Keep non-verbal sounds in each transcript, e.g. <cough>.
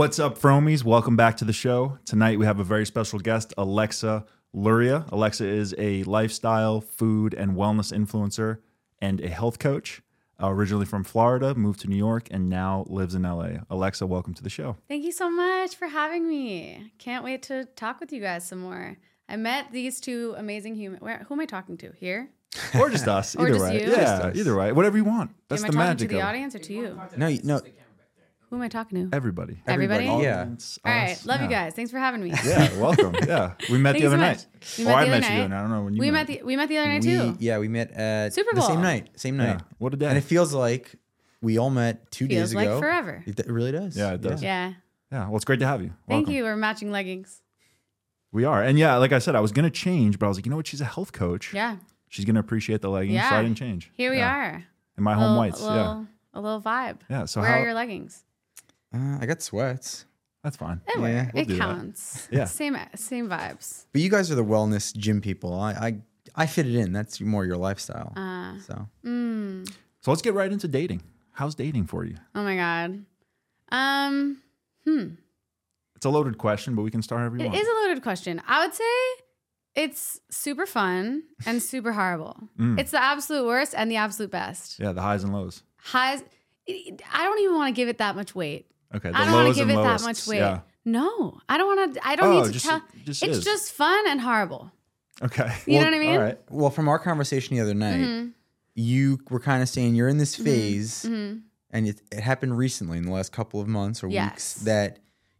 What's up, Fromies? Welcome back to the show. Tonight we have a very special guest, Alexa Luria. Alexa is a lifestyle, food, and wellness influencer and a health coach. Uh, originally from Florida, moved to New York, and now lives in LA. Alexa, welcome to the show. Thank you so much for having me. Can't wait to talk with you guys some more. I met these two amazing humans. Who am I talking to? Here? Or just us. <laughs> Or either just way. you? Yeah, Just us. either way. Whatever you want. That's am I the talking magic to the of audience or to you? No, no. Who am I talking to? Everybody. Everybody? Yeah. Audience, All right, us. love you guys. Thanks for having me. Yeah, welcome. <laughs> Yeah, we met the you so other night. We or met I the met other you. night. and I don't know when you We met. met the we met the other night We, too. yeah, we met at Super the same night. Same Yeah. night. What a day. And it feels like we all met two Feels days like ago. forever. It, it really does. Yeah, it does. Yeah. yeah, well, it's great to have you. Thank you. We're matching leggings. We are. And yeah, like I said, I was going to change, but I was like, you know what? She's a health coach. Yeah. She's going to appreciate the leggings. So I didn't change. Here we Yeah. are. In my A home whites. A yeah. little, a little vibe. Yeah. So Where how, are your leggings? Uh, I got sweats. that's fine. It, Yeah, we'll it do that. counts. Yeah. Same same vibes. But you guys are the wellness gym people. I I, I fit it in. That's more your lifestyle. Uh, so mm, So let's get right into dating. How's dating for you? oh my god. Um. Hmm. It's a loaded question, but we can start however you It want. is a loaded question. I would say it's super fun and <laughs> super horrible. Mm. It's the absolute worst and the absolute best. yeah, the highs and lows. Highs. I don't even want to give it that much weight. Okay. The I don't want to give it that much weight. Yeah. No, I don't want to. I don't Oh, need to just, tell. just It's is. just fun and horrible. Okay. You know what I mean? All right. well, from our conversation the other night, Mhm. you were kind of saying you're in this phase, Mhm. and it, it happened recently in the last couple of months or Yes. weeks that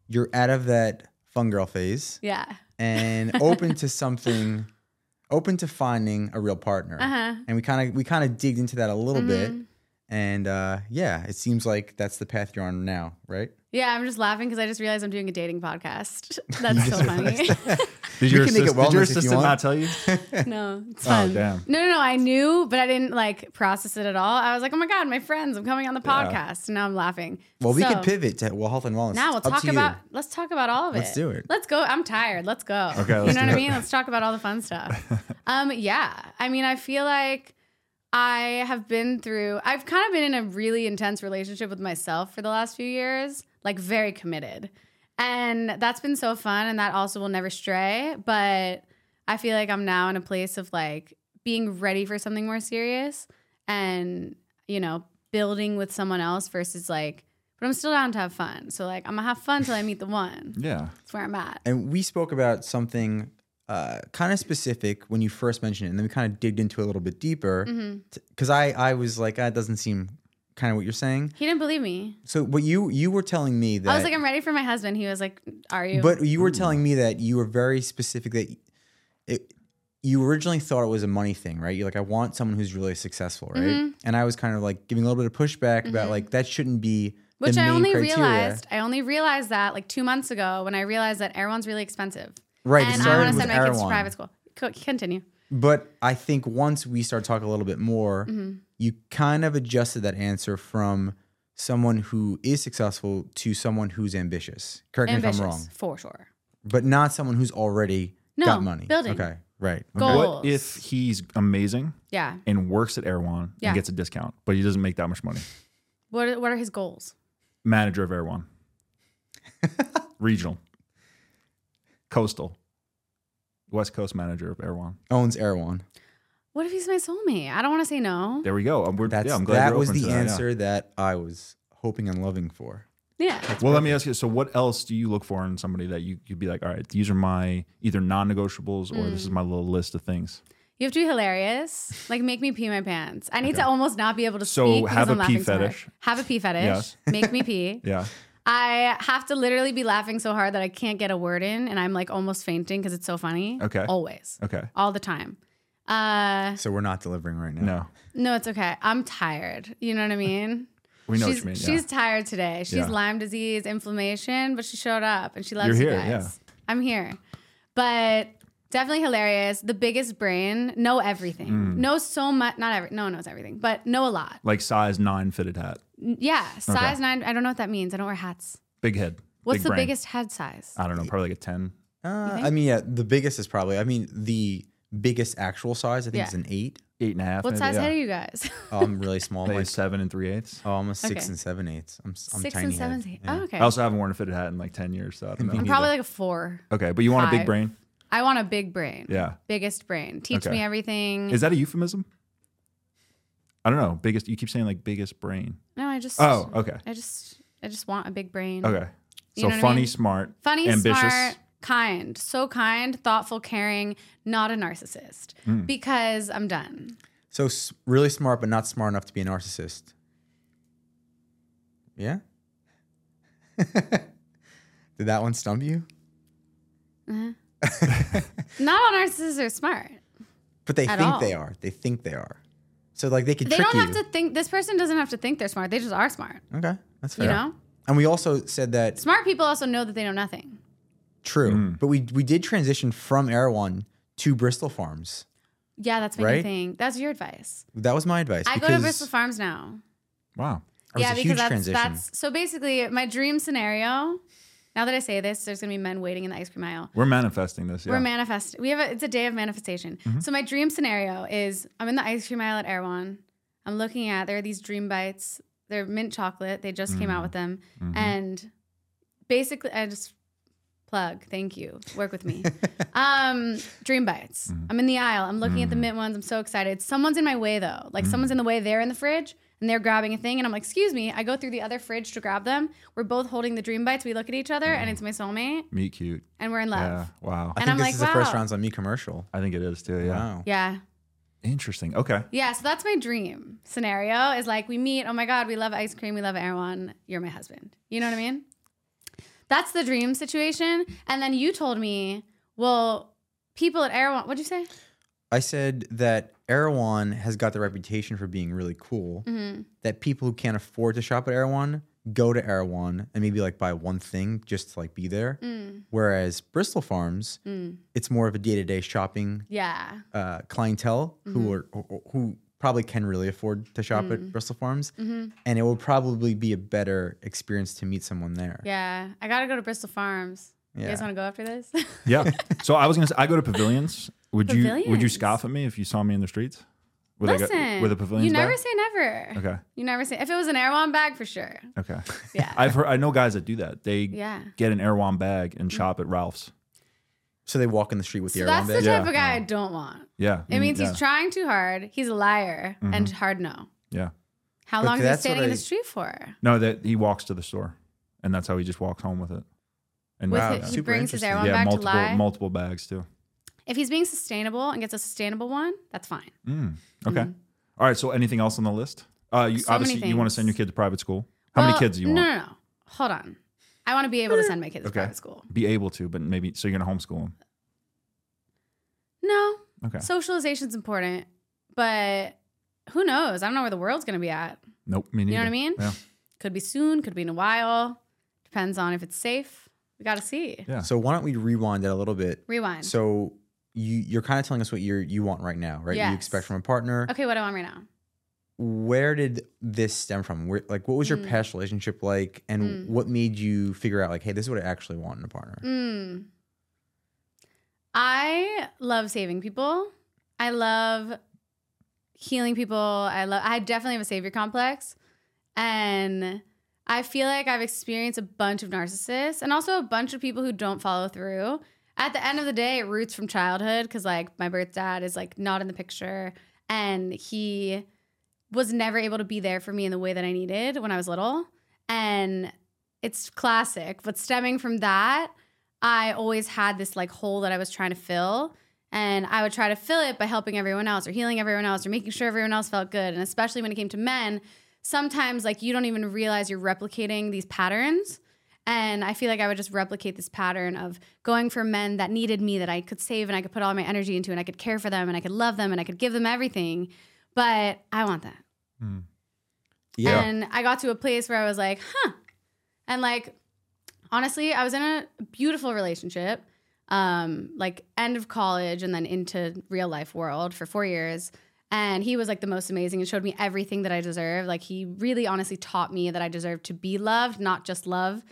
you're out of that fun girl phase Yeah. and <laughs> open to something, open to finding a real partner. Uh huh. and we kind of we kind of digged into that a little bit Mhm. And uh yeah it seems like that's the path you're on now right Yeah, I'm just laughing because I just realized I'm doing a dating podcast. <laughs> That's so funny. <laughs> Did your, can assist- did your wellness if you assistant not tell you? <laughs> no, it's Oh, damn. No, no, no. I knew, but I didn't like process it at all. I was like, oh my God, my friends, I'm coming on the Yeah. podcast. And now I'm laughing. well we So, could pivot to well health and wellness Now we'll Up to talk you. about, let's talk about all of it. Let's do it. Let's go. I'm tired. Let's go. Okay, you let's know do what I mean? Let's talk about all the fun stuff. um, yeah. I mean, I feel like I have been through, I've kind of been in a really intense relationship with myself for the last few years, like very committed. And that's been so fun. And that also will never stray. But I feel like I'm now in a place of like being ready for something more serious and, you know, building with someone else versus like, but I'm still down to have fun. So like I'm gonna have fun till I meet the one. Yeah. That's where I'm at. and we spoke about something uh, kind of specific when you first mentioned it and then we kind of digged into it a little bit deeper because I, I was like that doesn't seem kind of what you're saying He didn't believe me. so what you you were telling me that I was like, I'm ready for my husband. He was like, Are you? But you were telling me that you were very specific that it, you originally thought it was a money thing, right? You're like, I want someone who's really successful, right? Mhm. And I was kind of like giving a little bit of pushback about like that shouldn't be which the I only criteria. realized. I only realized that like two months ago when I realized that Erewhon's really expensive. Right, And I want to send my kids to private school. Co- continue. But I think once we start talking a little bit more, Mm-hmm. you kind of adjusted that answer from someone who is successful to someone who's ambitious. Correct Ambitious, me if I'm wrong, for sure. but not someone who's already No, got money. building. Okay, right. Okay. Goal. What if he's amazing Yeah. and works at Erewhon Yeah. and gets a discount, but he doesn't make that much money? What are, What are his goals? Manager of Erewhon. <laughs> Regional. Coastal. West Coast manager of Erewhon. Owns Erewhon. What if he's my soulmate? I don't want to say no. There we go. Um, We're, That's yeah, I'm glad that you're was open the to that, yeah. answer that I was hoping and loving for. Yeah. Well, let me ask you. So, what else do you look for in somebody that you you'd be like, all right, these are my either non-negotiables or this is Mm. my little list of things. You have to be hilarious. Like make me pee my pants. I need to almost not be able to So speak because have I'm a pee laughing so hard. fetish. Have a pee fetish. Yes. Make me pee. <laughs> Yeah. I have to literally be laughing so hard that I can't get a word in, and I'm like almost fainting because it's so funny. Okay. Always. Okay. All the time. Uh, So we're not delivering right now. No, no, it's okay. I'm tired. You know what I mean? <laughs> we know she's, what you mean. Yeah. She's tired today. She's Yeah. Lyme disease, inflammation, but she showed up and she loves You're you here, guys. I'm here. But definitely hilarious. The biggest brain, know everything. Mm. Know so much. Not every. No one knows everything, but know a lot. like size nine fitted hat, N- Yeah, size nine. I don't know what that means. I don't wear hats. big head. What's big the brain. biggest head size? I don't know. Probably like a ten. Uh, I mean, yeah, the biggest is probably. I mean, the biggest actual size I think Yeah. is an eight. eight and a half. What maybe, size yeah. head are you guys? Oh, I'm really small. <laughs> I'm like, seven and three eighths. oh, I'm a six Okay. and seven eighths. I'm, s- I'm Six tiny and head. seven. Yeah. Oh, okay. I also haven't worn a fitted hat in like ten years, so I don't <laughs> know. I'm neither. probably like a four. Okay, but you want a big Five. brain? I want a big brain. Yeah. Biggest brain. Teach Okay. me everything. Is that a euphemism? I don't know. Biggest. You keep saying like biggest brain. no, I just. Oh, okay, I just. I just want a big brain. okay. You So know what I funny, mean? smart, Funny, ambitious. smart, kind, so kind, thoughtful, caring, not a narcissist. Mm. Because I'm done. So s- really smart, but not smart enough to be a narcissist. Yeah. <laughs> Did that one stump you? <laughs> Not all narcissists are smart. But they think all. they are. They think they are. So like they could They trick don't you. have to think. This person doesn't have to think they're smart. They just are smart. okay, that's fair. You know, And we also said that smart people also know that they know nothing. true, Mm. but we we did transition from Erewhon to Bristol Farms. Yeah, that's my Right? thing. That's your advice. That was my advice. I go to Bristol Farms now. Wow. it was yeah, a because huge that's transition. that's so basically my dream scenario. Now that I say this, there's gonna be men waiting in the ice cream aisle. We're manifesting this. Yeah. We're manifesting. We have a, it's a day of manifestation. Mm-hmm. So my dream scenario is I'm in the ice cream aisle at Erewhon. I'm looking at there are these dream bites. They're mint chocolate. They just came out with them, Mm-hmm. and basically I just plug. Thank you. Work with me. <laughs> um, dream bites. Mm-hmm. I'm in the aisle. I'm looking at the mint ones. I'm so excited. Someone's in my way though. Like Mm. someone's in the way. They're in the fridge. And they're grabbing a thing, and I'm like, "Excuse me." I go through the other fridge to grab them. We're both holding the dream bites. We look at each other, and mm. it's my soulmate, Meet cute. and we're in love. Yeah. Wow. I and think I'm this like, is the first wow. rounds on me commercial. I think it is too. Yeah. Wow. Yeah. Interesting. Okay. Yeah, so that's my dream scenario is like we meet, oh my God, we love ice cream, we love Erewhon, you're my husband. You know what I mean? That's the dream situation. And then you told me, well, people at Erewhon, what'd you say? I said that Erewhon has got the reputation for being really cool. Mm-hmm. That people who can't afford to shop at Erewhon go to Erewhon and maybe like buy one thing just to like be there. Mm. Whereas Bristol Farms, it's more of a day to day shopping Yeah. uh, clientele Mm-hmm. who are who- who probably can really afford to shop Mm. at Bristol Farms, Mm-hmm. and it will probably be a better experience to meet someone there. Yeah. I gotta go to Bristol Farms. You guys Yeah. wanna go after this? Yeah. <laughs> so I was gonna say I go to pavilions. Would you would you scoff at me if you saw me in the streets? With Listen, a, with a pavilion you never bag? say never. Okay. You never say, if it was an Erewhon bag, for sure. Okay. <laughs> Yeah. I've heard I know guys that do that. They Yeah. get an Erewhon bag and mm. shop at Ralph's. So they walk in the street with the So Erewhon that's the bag. Yeah. type of guy I don't want. Yeah. It means yeah. he's trying too hard. He's a liar mm-hmm. and hard no. Yeah. How But long is he standing what in the street for? No, that he walks to the store, and that's how he just walks home with it. And With Wow, it, he super brings his interesting. Erewhon yeah, back multiple to lie. multiple bags too. If he's being sustainable and gets a sustainable one, that's fine. Mm, okay. All right. So anything else on the list? Uh, you So many obviously you want to send your kid to private school. How many kids do you no, want? No, no, Hold on. I want to be able to send my kids to private school. Be able to, but maybe so you're gonna homeschool them. No, Okay. socialization's important, but who knows? I don't know where the world's going to be at. nope. Me neither. You know what I mean? Yeah. Could be soon, could be in a while. Depends on if it's safe. We got to see. Yeah. So why don't we rewind it a little bit? Rewind. So you you're kind of telling us what you you want right now, right? You expect from a partner. okay, what do I want right now? Where did this stem from? Where, like, what was your Mm. past relationship like, and what made you figure out like, hey, this is what I actually want in a partner? Mm. I love saving people. I love healing people. I love I definitely have a savior complex. And I feel like I've experienced a bunch of narcissists and also a bunch of people who don't follow through. At the end of the day, it roots from childhood because like my birth dad is like not in the picture and he was never able to be there for me in the way that I needed when I was little. And it's classic, but stemming from that, I always had this like hole that I was trying to fill. And I would try to fill it by helping everyone else or healing everyone else or making sure everyone else felt good. And especially when it came to men, sometimes like you don't even realize you're replicating these patterns. And I feel like I would just replicate this pattern of going for men that needed me, that I could save and I could put all my energy into, and I could care for them and I could love them and I could give them everything. But I want that. Yeah. And I got to a place where I was like, huh. And like, honestly, I was in a beautiful relationship, um, like end of college and then into real life world for four years. And he was like the most amazing and showed me everything that I deserve. Like he really honestly taught me that I deserve to be loved, not just love.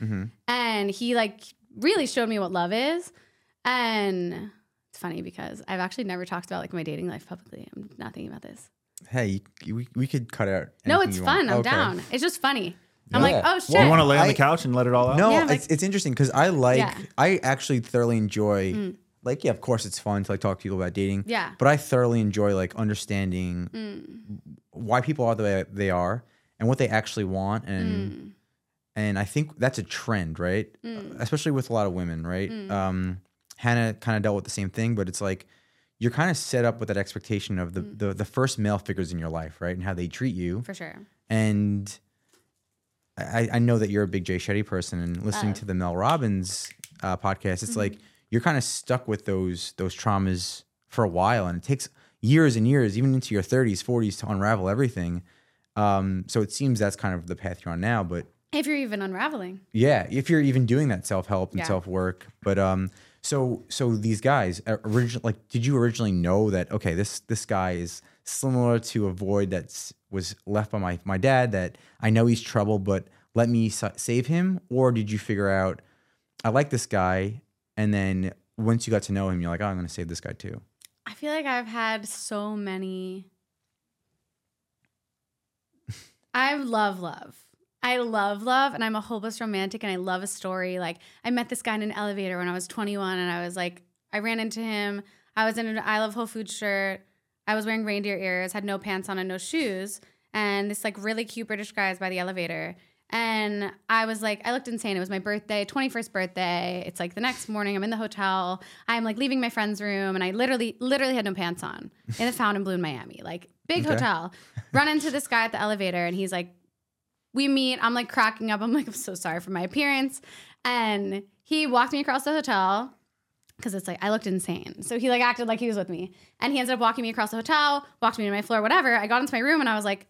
And he like really showed me what love is. And It's funny because I've actually never talked about like my dating life publicly. I'm not thinking about this. Hey, we, we could cut out. No, it's you fun. want. I'm Okay. down. It's just funny. I'm Yeah. like, oh shit. Well, You want to lay on the I- couch and let it all out? No, Yeah, it's, like- it's interesting because I like Yeah. Mm. I actually thoroughly enjoy like yeah, of course it's fun to like talk to people about dating. Yeah. But I thoroughly enjoy like understanding Mm. why people are the way they are and what they actually want and Mm. and I think that's a trend, right? Especially with a lot of women, right? Mm. Um, Hannah kind of dealt with the same thing, but it's like you're kind of set up with that expectation of the, Mm. the the first male figures in your life, right? And how they treat you. For sure. And I, I know that you're a big Jay Shetty person, and listening to the Mel Robbins uh, podcast, it's like you're kind of stuck with those those traumas for a while, and it takes years and years, even into your 30s, 40s, to unravel everything. Um, so it seems that's kind of the path you're on now. But If you're even unraveling. yeah, if you're even doing that self help and Yeah. self work, but um, so so these guys originally, like, did you originally know that okay, this this guy is similar to a void that was left by my my dad that I know he's trouble, but let me sa- save him, or did you figure out I like this guy, and then once you got to know him, you're like, oh, I'm gonna save this guy too. I feel like I've had so many. <laughs> I love love. I love love, and I'm a hopeless romantic, and I love a story. Like I met this guy in an elevator when I was 21, and I was like, I ran into him. I was in an I love Whole Foods shirt. I was wearing reindeer ears, had no pants on and no shoes, and this like really cute British guy is by the elevator. And I was like, I looked insane. It was my birthday, 21st birthday. It's like the next morning, I'm in the hotel. I'm like leaving my friend's room, and I literally, literally had no pants on in the Fontainebleau in Miami. Like, big Okay. hotel. Run into this guy at the elevator, and he's like, we meet. I'm like cracking up. I'm like, I'm so sorry for my appearance. And he walked me across the hotel because it's like I looked insane. So he like acted like he was with me, and he ended up walking me across the hotel, walked me to my floor, whatever. I got into my room and I was like,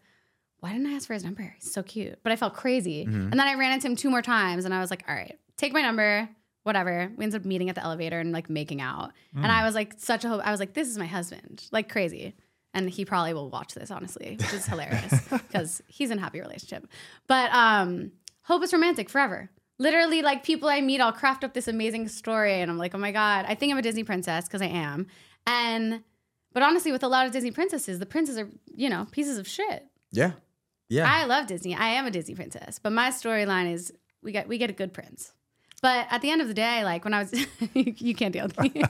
why didn't I ask for his number? He's so cute, but I felt crazy. And then I ran into him two more times, and I was like, all right, take my number. Whatever. We ended up meeting at the elevator and like making out. And I was like, such a hope. I was like, this is my husband. Like crazy. And he probably will watch this, honestly, which is hilarious <laughs> because he's in a happy relationship. But um, hope is romantic forever. Literally, like people I meet, I'll craft up this amazing story, and I'm like, oh my god, I think I'm a Disney princess because I am. And but honestly, with a lot of Disney princesses, the princes are you know pieces of shit. Yeah, yeah. I love Disney. I am a Disney princess, but my storyline is we get we get a good prince. But at the end of the day, like when I was, you, <laughs> you can't deal with me.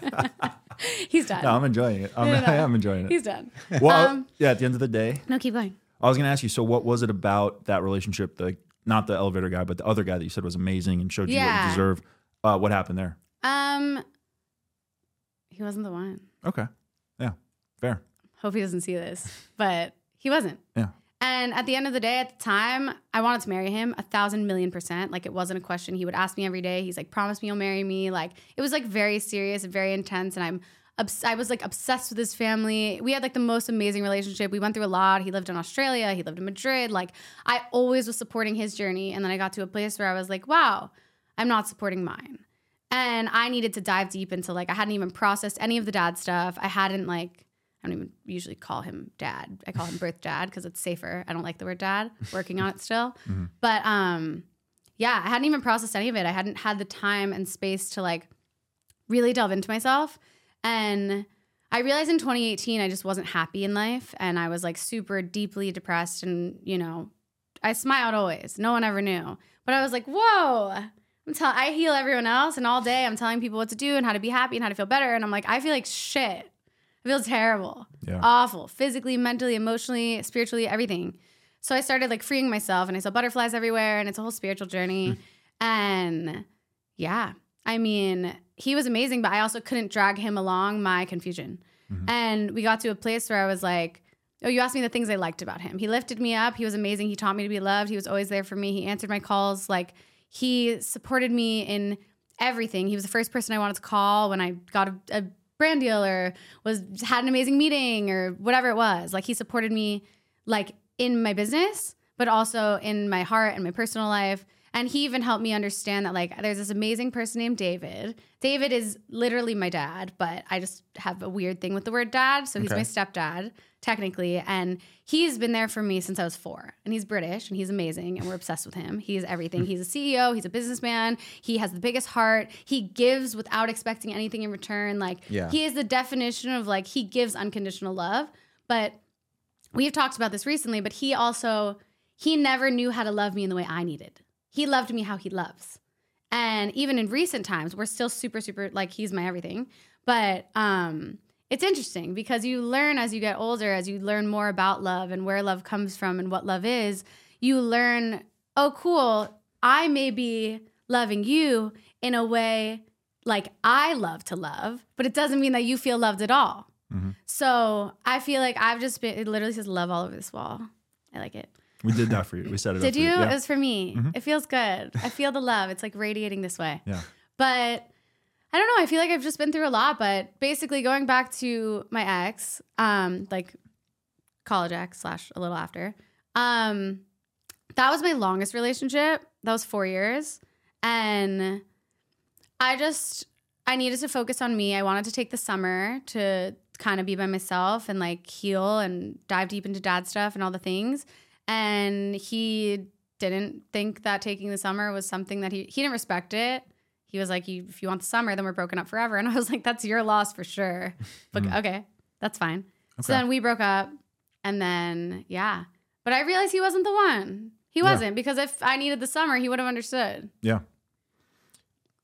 <laughs> He's done. No, I'm enjoying it. I'm, No, no, no. <laughs> I am enjoying it. He's done. well, um, yeah. At the end of the day, No, keep going. I was gonna ask you. So, what was it about that relationship? The not the elevator guy, but the other guy that you said was amazing and showed you what you deserve. Uh, what happened there? Um, he wasn't the one. Okay. Yeah. Fair. Hope he doesn't see this, but he wasn't. Yeah. And at the end of the day, at the time, I wanted to marry him a thousand million percent. Like it wasn't a question. He would ask me every day. He's like, "Promise me you'll marry me." Like it was like very serious and very intense. And I'm, obs- I was like obsessed with his family. We had like the most amazing relationship. We went through a lot. He lived in Australia. He lived in Madrid. Like I always was supporting his journey. And then I got to a place where I was like, "Wow, I'm not supporting mine." And I needed to dive deep into like I hadn't even processed any of the dad stuff. I hadn't like I don't even usually call him dad. I call him birth <laughs> dad because it's safer. I don't like the word dad. <laughs> Working on it still. But um yeah, I hadn't even processed any of it. I hadn't had the time and space to like really delve into myself. And I realized in 2018 I just wasn't happy in life and I was like super deeply depressed and you know, I smiled always. No one ever knew. But I was like, "Whoa, I'm tell I heal everyone else, and all day I'm telling people what to do and how to be happy and how to feel better. And I'm like, I feel like shit. I feel terrible, Yeah. awful, physically, mentally, emotionally, spiritually, everything. So I started like freeing myself, and I saw butterflies everywhere, and it's a whole spiritual journey. Hmm. and yeah, I mean, he was amazing, but I also couldn't drag him along my confusion. Mm-hmm. And we got to a place where I was like, Oh, you asked me the things I liked about him. He lifted me up. He was amazing. He taught me to be loved. He was always there for me. He answered my calls. Like he supported me in everything. He was the first person I wanted to call when I got a, a brand deal or was had an amazing meeting or whatever it was. Like he supported me like in my business, but also in my heart and my personal life. And he even helped me understand that like there's this amazing person named David. David is literally my dad, but I just have a weird thing with the word dad. So he's Okay. my stepdad, technically. And he's been there for me since I was four. And he's British and he's amazing. And we're obsessed with him. He's everything. He's a CEO, he's a businessman. He has the biggest heart. He gives without expecting anything in return. Like Yeah. he is the definition of like he gives unconditional love. But we've talked about this recently, but he also he never knew how to love me in the way I needed. He loved me how he loves. And even in recent times, we're still super, super like he's my everything. But um it's interesting because you learn as you get older, as you learn more about love and where love comes from and what love is, you learn, oh, cool, I may be loving you in a way like I love to love, but it doesn't mean that you feel loved at all. Mm-hmm. So I feel like I've just been, it literally says love all over this wall. I like it. We did that for you. We set it up Did for you? you. It was for me. Mm-hmm. It feels good. I feel the <laughs> love. It's like radiating this way. yeah. But I don't know. I feel like I've just been through a lot. But basically, going back to my ex, um, like college ex slash a little after, um, that was my longest relationship. That was four years, and I just I needed to focus on me. I wanted to take the summer to kind of be by myself and like heal and dive deep into dad stuff and all the things. And he didn't think that taking the summer was something that he he didn't respect it. He was like, you, "If you want the summer, then we're broken up forever." And I was <laughs> like, "That's your loss for sure." But okay, that's fine. So then we broke up, and then yeah. But I realized he wasn't the one. He wasn't because if I needed the summer, he would have understood. Yeah.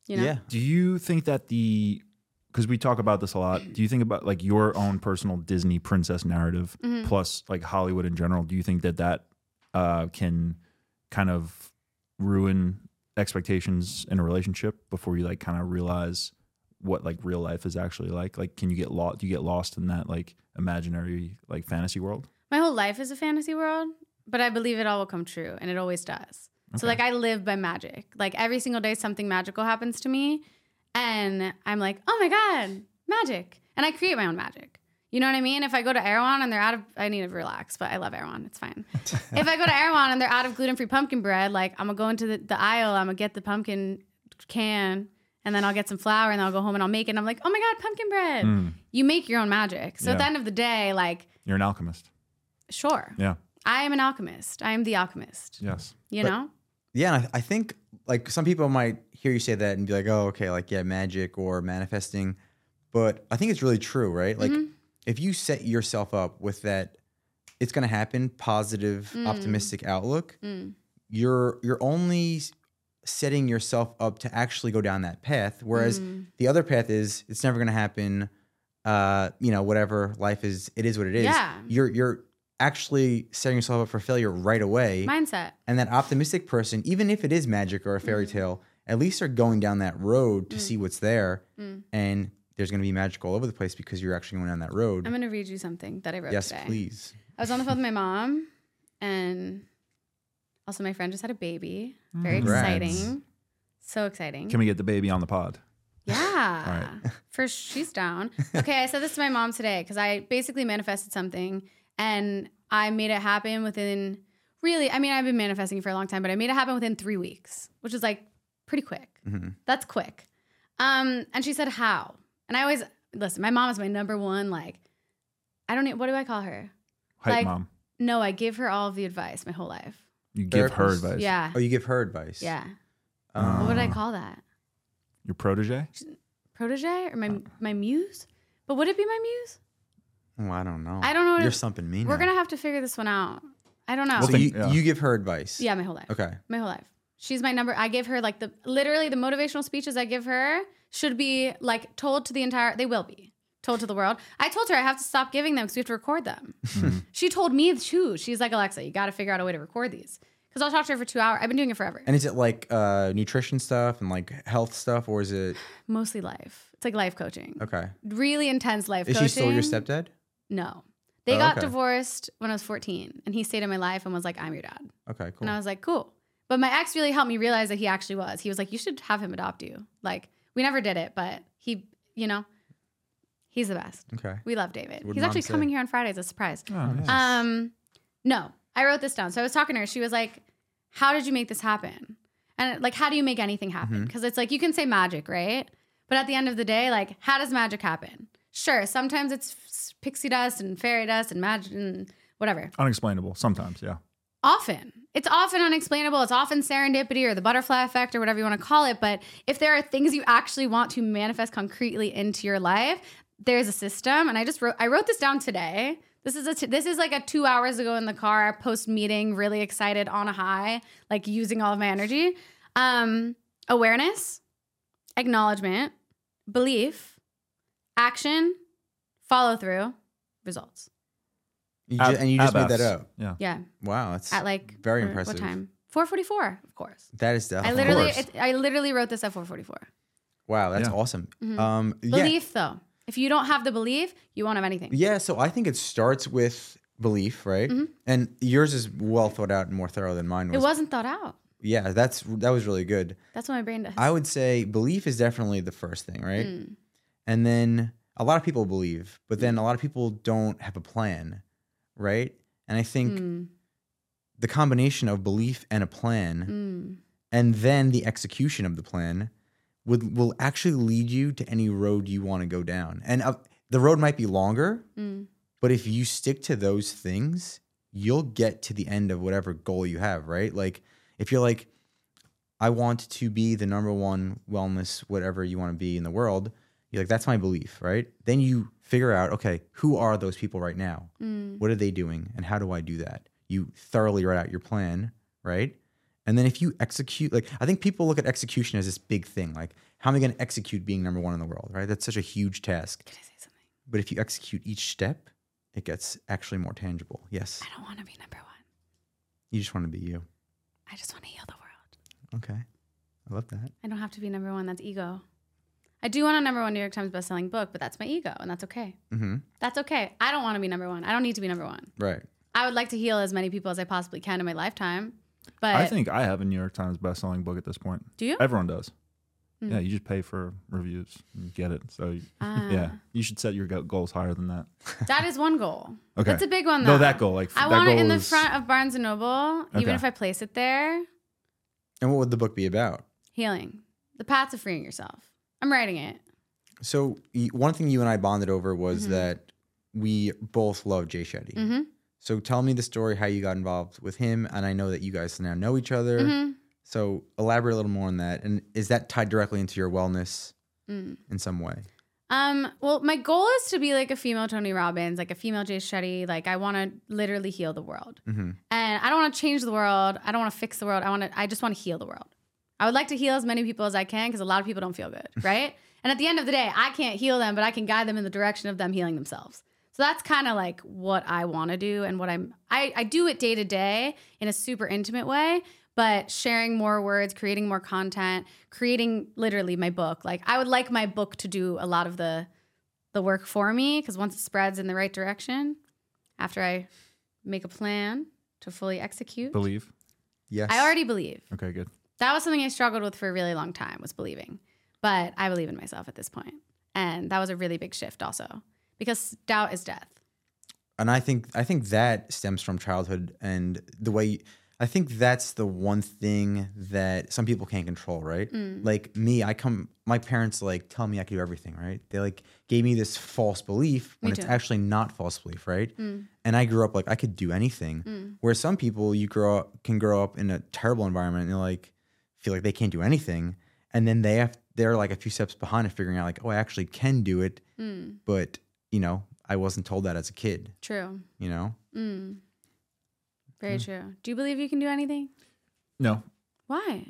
You know? Yeah. Do you think that the because we talk about this a lot, do you think about like your own personal Disney princess narrative Mm-hmm. plus like Hollywood in general? Do you think that that uh, can kind of ruin expectations in a relationship before you like kind of realize what like real life is actually like? Like, can you get lost? Do you get lost in that like imaginary like fantasy world? My whole life is a fantasy world, but I believe it all will come true, and it always does. So like I live by magic. Like every single day, something magical happens to me, and I'm like, oh my god, magic! And I create my own magic. You know what I mean? If I go to Erewhon and they're out of, I need to relax, but I love Erewhon. It's fine. <laughs> if I go to Erewhon and they're out of gluten free pumpkin bread, like I'm gonna go into the, the aisle, I'm gonna get the pumpkin can, and then I'll get some flour, and then I'll go home and I'll make it. And I'm like, oh my god, pumpkin bread! Hmm. You make your own magic. So at the end of the day, like, You're an alchemist. sure, Yeah. I am an alchemist. I am the alchemist. Yes. You But- know? Yeah, and I, I think like some people might hear you say that and be like, "Oh, okay, like yeah, magic or manifesting," but I think it's really true, right? Like mm-hmm. If you set yourself up with that, it's going to happen, positive, optimistic outlook. You're you're only setting yourself up to actually go down that path, whereas the other path is it's never going to happen. Uh, you know, whatever life is, it is what it is. Yeah. You're you're actually setting yourself up for failure right away. Mindset. And that optimistic person, even if it is magic or a Mm. fairy tale, at least they're going down that road to see what's there. Mm. And there's going to be magic all over the place because you're actually going down that road. I'm going to read you something that I wrote yes, today. please. I was on the phone with my mom, and also my friend just had a baby. Very Congrats. exciting. So exciting. Can we get the baby on the pod? Yeah. <laughs> First, <laughs> she's down. Okay, I said this to my mom today because I basically manifested something and I made it happen within really, I mean, I've been manifesting for a long time, but I made it happen within three weeks, which is like pretty quick. That's quick. Um, and she said, How? And I always listen, my mom is my number one, like, I don't know, what do I call her? Hype Like- mom. No, I give her all of the advice my whole life. You give her Therapist. advice. Yeah. Oh, you give her advice. Yeah. Um, What would I call that? Your protege? Protege or my my muse? But would it be my muse? oh, I don't know. I don't know what You're it- something mean. We're gonna have to figure this one out. I don't know. So you, yeah. you give her advice. yeah, my whole life. Okay. My whole life. She's my number. I give her like the literally the motivational speeches I give her should be like told to the entire. They will be told to the world. I told her I have to stop giving them because we have to record them. <laughs> she told me too. She's like Alexa, you got to figure out a way to record these because I'll talk to her for two hours. I've been doing it forever. And is it like uh, nutrition stuff and like health stuff, or is it <sighs> Mostly life. It's like life coaching. okay? Really intense life Is coaching. she still your stepdad? No. They Oh, got okay. divorced when I was 14, and he stayed in my life and was like, I'm your dad. Okay, cool. And I was like, cool. But my ex really helped me realize that he actually was. He was like, you should have him adopt you. Like, we never did it, but he, you know, he's the best. okay. We love David. What'd he's actually say? coming here on Friday as a surprise. Oh, nice. Um, no, I wrote this down. So I was talking to her. She was like, "How did you make this happen?" And like, how do you make anything happen? Because it's like you can say magic, right? But at the end of the day, like, how does magic happen? Sure, sometimes it's pixie dust and fairy dust and magic and whatever. Unexplainable sometimes, yeah. Often. It's often unexplainable. It's often serendipity or the butterfly effect or whatever you want to call it. But if there are things you actually want to manifest concretely into your life, there's a system. And I just wrote I wrote this down today. This is a t- this is like a 2 hours ago in the car post meeting, really excited on a high, like using all of my energy. Um awareness, acknowledgement, belief, action, follow through, results. You Ab- ju- and you just made that up. Yeah. Yeah. Wow, that's At like very what- impressive. What time? 4:44, of course. That is I definitely literally, course. it, I literally wrote this at 4:44. wow. That's Yeah. awesome. Mm-hmm. Um, yeah, Belief, though, if you don't have the belief, you won't have anything. yeah. So I think it starts with belief, right? Mm-hmm. And yours is well thought out and more thorough than mine was. It was. wasn't thought out. Yeah, that's that was really good. That's what my brain does. I would say belief is definitely the first thing, right? Mm. And then a lot of people believe, but then a lot of people don't have a plan, right? And I think Mm. the combination of belief and a plan Mm. and then the execution of the plan would will actually lead you to any road you want to go down. And uh, the road might be longer, Mm. but if you stick to those things, you'll get to the end of whatever goal you have, right? Like if you're like I want to be the number one wellness whatever you want to be in the world, you're like that's my belief, right? Then you figure out, okay, who are those people right now? Mm. What are they doing and how do I do that? You thoroughly write out your plan, right? And then if you execute, like I think people look at execution as this big thing, like how am I going to execute being number one in the world, right? That's such a huge task. Can I say something? But if you execute each step, it gets actually more tangible. Yes, I don't want to be number one. you just want to be you. I just want to heal the world. Okay, I love that. I don't have to be number one. That's ego. I do want a number one New York Times bestselling book, but that's my ego, and that's okay. Mm-hmm. That's okay. I don't want to be number one. I don't need to be number one. Right. I would like to heal as many people as I possibly can in my lifetime. But I think I have a New York Times best-selling book at this point. do you? Everyone does. Hmm. Yeah, you just pay for reviews and get it. So you- <laughs> Ah. yeah, you should set your goals higher than that. <laughs> That is one goal. Okay. That's a big one, though. No, that goal. Like I want it in the front of Barnes and Noble, even if I place it there. And what would the book be about? Healing, the path to freeing yourself. I'm writing it. So one thing you and I bonded over was Mm-hmm. that we both love Jay Shetty. hmm So tell me the story how you got involved with him, and I know that you guys now know each other. hmm So elaborate a little more on that, and is that tied directly into your wellness Mm. in some way? Um, well, my goal is to be like a female Tony Robbins, like a female Jay Shetty. Like I want to literally heal the world, Mm-hmm. and I don't want to change the world. I don't want to fix the world. I want to. I just want to heal the world. I would like to heal as many people as I can because a lot of people don't feel good, <laughs> right? and at the end of the day, I can't heal them, but I can guide them in the direction of them healing themselves. So that's kind of like what I want to do, and what I'm. I I do it day to day in a super intimate way, but sharing more words, creating more content, creating literally my book. Like I would like my book to do a lot of the the work for me because once it spreads in the right direction, after I make a plan to fully execute, believe. Yes. I already believe. Okay, good. That was something I struggled with for a really long time was believing. But I believe in myself at this point. And that was a really big shift also because doubt is death. and I think I think that stems from childhood and the way I think that's the one thing that some people can't control, right? Mm. Like me, I come my parents like tell me I can do everything, right? They like gave me this false belief when it's actually not false belief, right? Mm. And I grew up like I could do anything. Mm. Where some people you grow up can grow up in a terrible environment and they're like feel like they can't do anything. And then they have they're like a few steps behind of figuring out like, oh, I actually can do it, Mm. but you know, I wasn't told that as a kid, True. you know? Mm. Very true. Do you believe you can do anything? No, Why?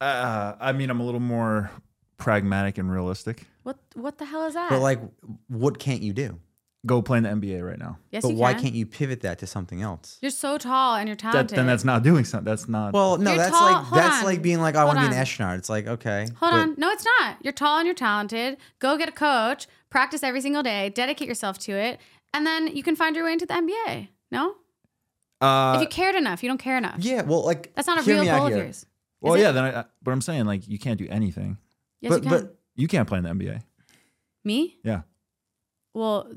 uh, I mean I'm a little more pragmatic and realistic. What what the hell is that? But like, what can't you do? Go play in the NBA right now. yes, but you why can. can't you pivot that to something else? You're so tall and you're That, talented. then that's not doing something. That's not. Well, no, You're that's tall- like hold that's on. like being like, I Hold want to be an on. astronaut. It's like, okay, Hold but- on. No, it's not. You're tall and you're talented. Go get a coach, practice every single day, dedicate yourself to it, and then you can find your way into the NBA. No? uh, if you cared enough, you don't care enough. Yeah, well, like That's not a hear real me out goal of here. yours. well, is it? yeah. Then, I, but I'm saying like you can't do anything. Yes, but you can. but You can't play in the NBA. Me? Yeah, Well,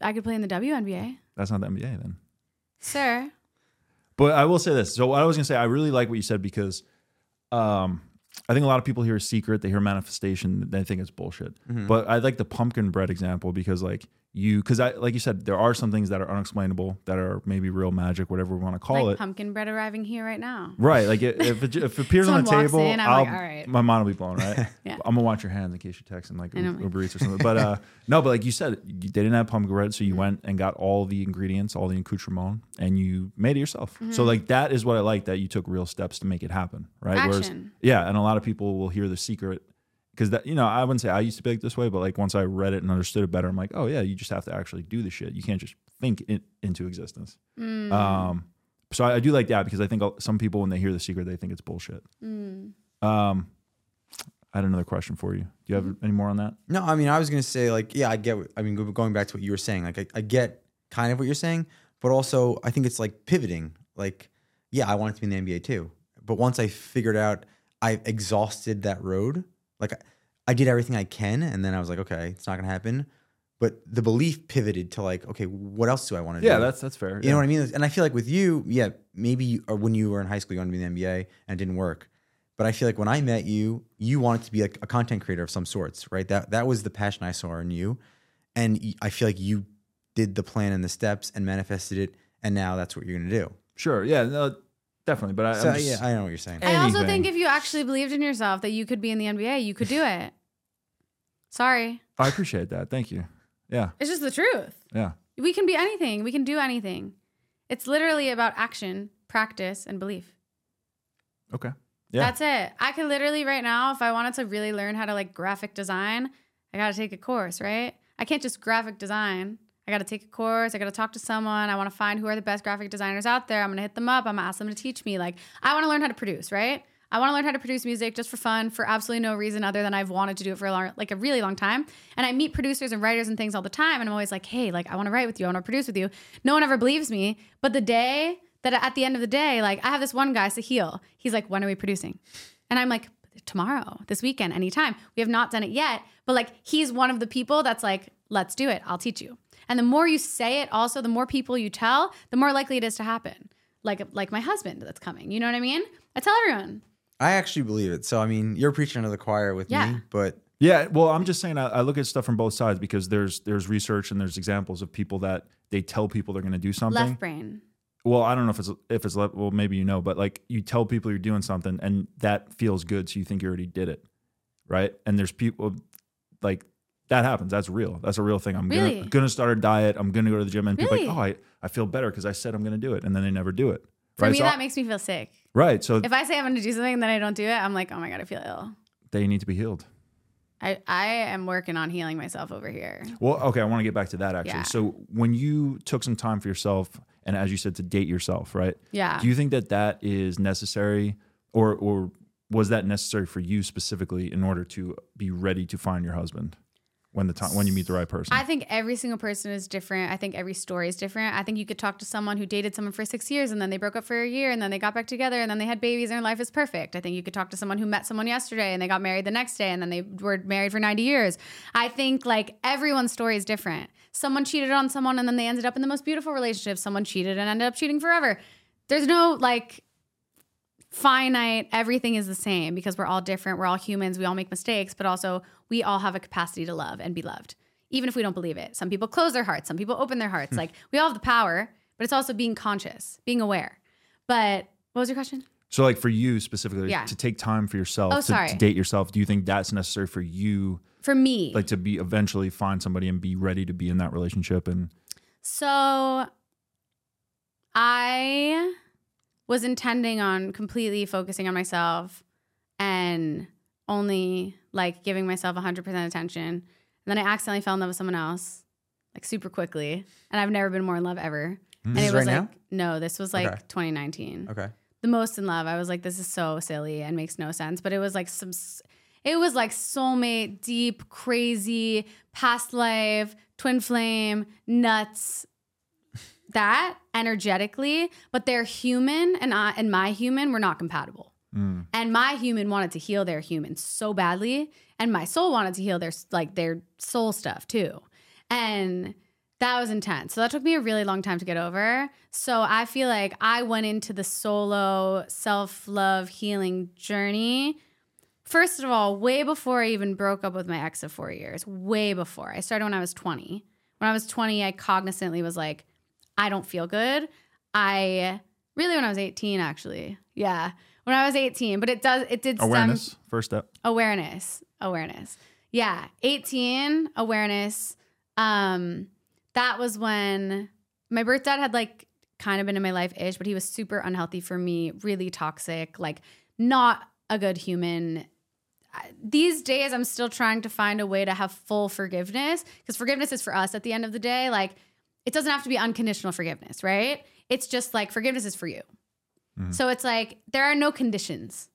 I could play in the WNBA. that's not the NBA then. Sir. But I will say this. So what I was gonna say, I really like what you said because um, I think a lot of people hear secret, they hear manifestation, they think it's bullshit. Mm-hmm. But I like the pumpkin bread example because like you, because I like you said, there are some things that are unexplainable that are maybe real magic, whatever we want to call like it. pumpkin bread arriving here right now. Right, like it, if it, if it appears on the table, in, I'll, like, right. my mind will be blown. Right, <laughs> Yeah. I'm gonna watch your hands in case you text texting like Uber Eats or something. But uh, no, but like you said, you, they didn't have pumpkin bread, so you Mm-hmm. went and got all the ingredients, all the accoutrement, and you made it yourself. Mm-hmm. So like that is what I like that you took real steps to make it happen. Right, Action. yeah, and a lot of people will hear the secret. Because that, you know, I wouldn't say I used to be like this way, but like once I read it and understood it better, I'm like, oh yeah, you just have to actually do the shit. You can't just think it into existence. Mm. Um, so I, I do like that because I think some people when they hear the secret, they think it's bullshit. Mm. Um, I had another question for you. Do you have Mm-hmm. any more on that? No, I mean, I was gonna say like, yeah, I get. What, I mean, going back to what you were saying, like, I, I get kind of what you're saying, but also I think it's like pivoting. Like, yeah, I wanted to be in the NBA too, but once I figured out I exhausted that road, like, I, I did everything I can, and then I was like, okay, it's not gonna happen. But the belief pivoted to like, okay, what else do I want to do? Yeah, that's that's fair. You know what I mean? And I feel like with you, yeah, maybe you, or when you were in high school, you wanted to be in the NBA and it didn't work. But I feel like when I met you, you wanted to be like a content creator of some sorts, right? That that was the passion I saw in you, and I feel like you did the plan and the steps and manifested it, and now that's what you're gonna do. Sure. Yeah. No, definitely. But I, So I'm just, yeah, I know what you're saying. I also anything. think if you actually believed in yourself that you could be in the NBA, you could do it. Sorry. I appreciate that. Thank you. Yeah. It's just the truth. Yeah. We can be anything. We can do anything. It's literally about action, practice, and belief. Okay. Yeah. That's it. I could literally right now, if I wanted to really learn how to like graphic design, I got to take a course, right? I can't just graphic design. I got to take a course. I got to talk to someone. I want to find who are the best graphic designers out there. I'm going to hit them up. I'm going to ask them to teach me. Like, I want to learn how to produce, right? I want to learn how to produce music just for fun, for absolutely no reason other than I've wanted to do it for a long, like a really long time. And I meet producers and writers and things all the time, and I'm always like, hey, like I want to write with you, I want to produce with you. No one ever believes me. But the day that at the end of the day, like I have this one guy, Sahil. He's like, when are we producing? And I'm like, tomorrow, this weekend, anytime. We have not done it yet, but like he's one of the people that's like, let's do it. I'll teach you. And the more you say it, also the more people you tell, the more likely it is to happen. Like like my husband that's coming. You know what I mean? I tell everyone. I actually believe it. So I mean, you're preaching to the choir with Yeah. me, but Yeah, well, I'm just saying I, I look at stuff from both sides because there's there's research and there's examples of people that they tell people they're going to do something. Left brain. Well, I don't know if it's if it's left. Well, maybe you know, but like you tell people you're doing something and that feels good, so you think you already did it, right? And there's people like that happens. That's real. That's a real thing. I'm Really? gonna gonna start a diet. I'm gonna go to the gym, and people are like, oh, I, I feel better because I said I'm gonna do it, and then they never do it. For right? me, So- that makes me feel sick. right. So If I say I'm going to do something and then I don't do it, I'm like, oh my god, I feel ill. they need to be healed. I I am working on healing myself over here. Well, okay, I want to get back to that actually. Yeah. So when you took some time for yourself, and as you said, to date yourself, right? Yeah. Do you think that that is necessary, or or was that necessary for you specifically in order to be ready to find your husband when the time when you meet the right person? I think every single person is different. I think every story is different. I think you could talk to someone who dated someone for six years and then they broke up for a year and then they got back together and then they had babies and their life is perfect. I think you could talk to someone who met someone yesterday and they got married the next day and then they were married for 90 years. I think like everyone's story is different. Someone cheated on someone and then they ended up in the most beautiful relationship. Someone cheated and ended up cheating forever. There's no like finite everything is the same because we're all different we're all humans we all make mistakes but also we all have a capacity to love and be loved even if we don't believe it. Some people close their hearts some people open their hearts. Hmm. Like we all have the power but it's also being conscious being aware. But what was your question? So, like for you specifically, Yeah. to take time for yourself Oh, to, to date yourself, do you think that's necessary for you, for me. Like to be eventually find somebody and be ready to be in that relationship? And So I was intending on completely focusing on myself and only like giving myself 100% attention. And then I accidentally fell in love with someone else like super quickly. And I've never been more in love ever. And it was right like, now? no, this was like Okay. 2019 okay. the most in love. I was like, this is so silly and makes no sense. But it was like some, it was like soulmate, deep, crazy, past life, twin flame, nuts. That energetically, but their human and I and my human were not compatible. Mm. And my human wanted to heal their human so badly, and my soul wanted to heal their like their soul stuff too. And That was intense. So that took me a really long time to get over. So I feel like I went into the solo self love healing journey. First of all, way before I even broke up with my ex of four years, way before. I started when I was 20. When I was 20, I cognizantly was like, I don't feel good. I really, when I was 18, actually. Yeah. When I was 18, but it does, it did stem- Awareness, first step. awareness awareness yeah 18 awareness um that was when my birth dad had like kind of been in my life ish but he was super unhealthy for me really toxic like not a good human these days i'm still trying to find a way to have full forgiveness because forgiveness is for us at the end of the day like it doesn't have to be unconditional forgiveness right it's just like forgiveness is for you mm-hmm. so it's like there are no conditions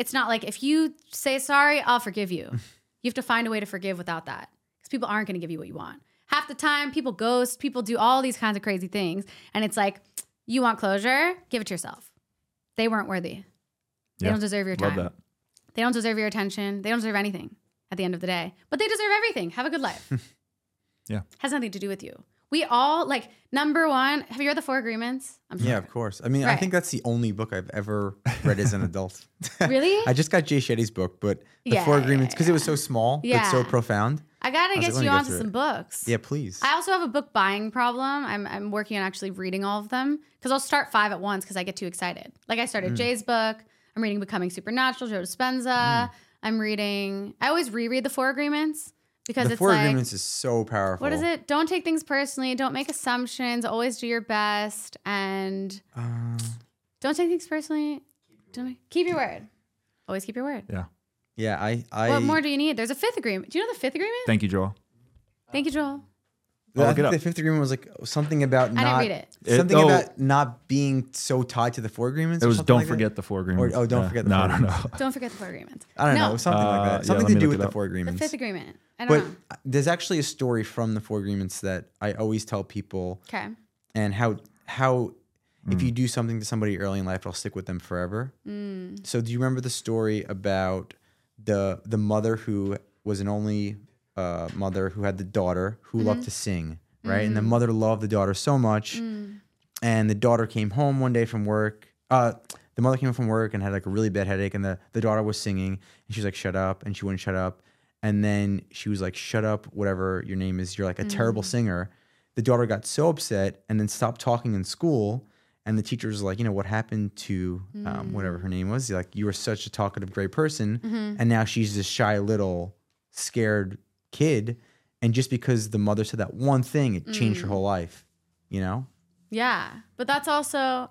it's not like if you say sorry, I'll forgive you. <laughs> you have to find a way to forgive without that because people aren't going to give you what you want. Half the time, people ghost, people do all these kinds of crazy things. And it's like, you want closure? Give it to yourself. They weren't worthy. They Yeah, don't deserve your Love time. that. They don't deserve your attention. They don't deserve anything at the end of the day. But they deserve everything. Have a good life. <laughs> Yeah. Has nothing to do with you. We all, like, number one, have you read The Four Agreements? I'm Yeah, of course. I mean, I think that's the only book I've ever read as an adult. <laughs> Really? I just got Jay Shetty's book, but the Four Agreements because it was so small but so profound. I got to was like, get me you onto some it. books. Yeah, please. I also have a book buying problem. I'm I'm working on actually reading all of them because I'll start five at once because I get too excited. Like I Mm. started Jay's book. I'm reading Becoming Supernatural, Joe Dispenza. Mm. I'm reading. I always reread the Four Agreements because the it's Four like Agreements is so powerful. what is it? Don't take things personally. Don't make assumptions. Always do your best and Uh, don't take things personally. Don't make, keep your word. Always keep your word. Yeah. yeah, I. I what more do you need? There's a fifth agreement. Do you know the fifth agreement? Thank you, Joel. Thank you, Joel. I'll I think the fifth agreement was like something about I not. didn't read it. It- Something oh. about not being so tied to the four agreements. It was something don't like that? forget the four agreements. oh, don't Yeah. forget the no, four no, agreements. no. Don't forget the four agreements. I don't no, know, something Uh, like that. Something let to do with the four agreements. The fifth agreement. I don't But know. there's actually a story from the four agreements that I always tell people, Okay. and how how Mm. if you do something to somebody early in life, it'll stick with them forever. Mm. So do you remember the story about the the mother who was an only uh, mother who had the daughter who Mm-hmm. loved to sing, right? And the mother loved the daughter so much, Mm. and the daughter came home one day from work. Uh, the mother came home from work and had like a really bad headache, and the, the daughter was singing, and she was like, "Shut up," and she wouldn't shut up. And then she was like, "Shut up, whatever your name is. You're like a terrible mm. singer." The daughter got so upset and then stopped talking in school. And the teacher was like, "You know what happened to um, whatever her mm. name was? Like, you were such a talkative, great person, mm-hmm. and now she's this shy little, scared kid." And just because the mother said that one thing, it changed her mm. whole life. You know? Yeah. But that's also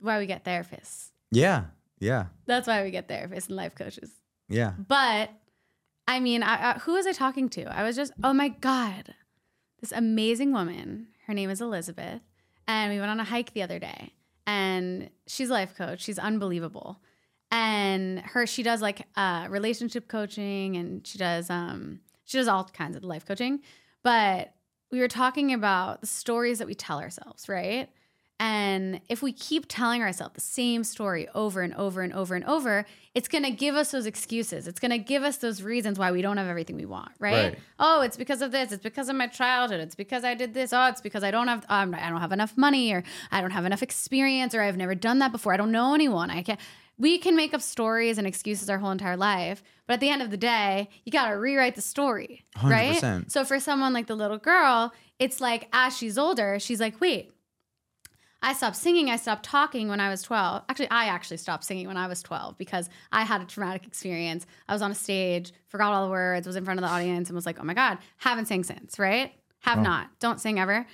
why we get therapists. Yeah, yeah, That's why we get therapists and life coaches. yeah. But I mean, I, I, who was I talking to? I was just, oh my God, this amazing woman. Her name is Elizabeth. And we went on a hike the other day. And she's a life coach. She's unbelievable. And her, she does like uh, relationship coaching and she does, um, she does all kinds of life coaching. But we were talking about the stories that we tell ourselves, right? And if we keep telling ourselves the same story over and over and over and over, it's going to give us those excuses. It's going to give us those reasons why we don't have everything we want, right? Right. Oh, it's because of this. It's because of my childhood. It's because I did this. Oh, it's because I don't have um, I don't have enough money or I don't have enough experience or I've never done that before. I don't know anyone. I can't we can make up stories and excuses our whole entire life, but at the end of the day, you got to rewrite the story, right? 100%. So for someone like the little girl, it's like as she's older, she's like, "Wait, I stopped singing. I stopped talking when I was 12. Actually, I actually stopped singing when I was 12 because I had a traumatic experience. I was on a stage, forgot all the words, was in front of the audience, and was like, oh my God, haven't sang since, right? Have not. Don't sing ever.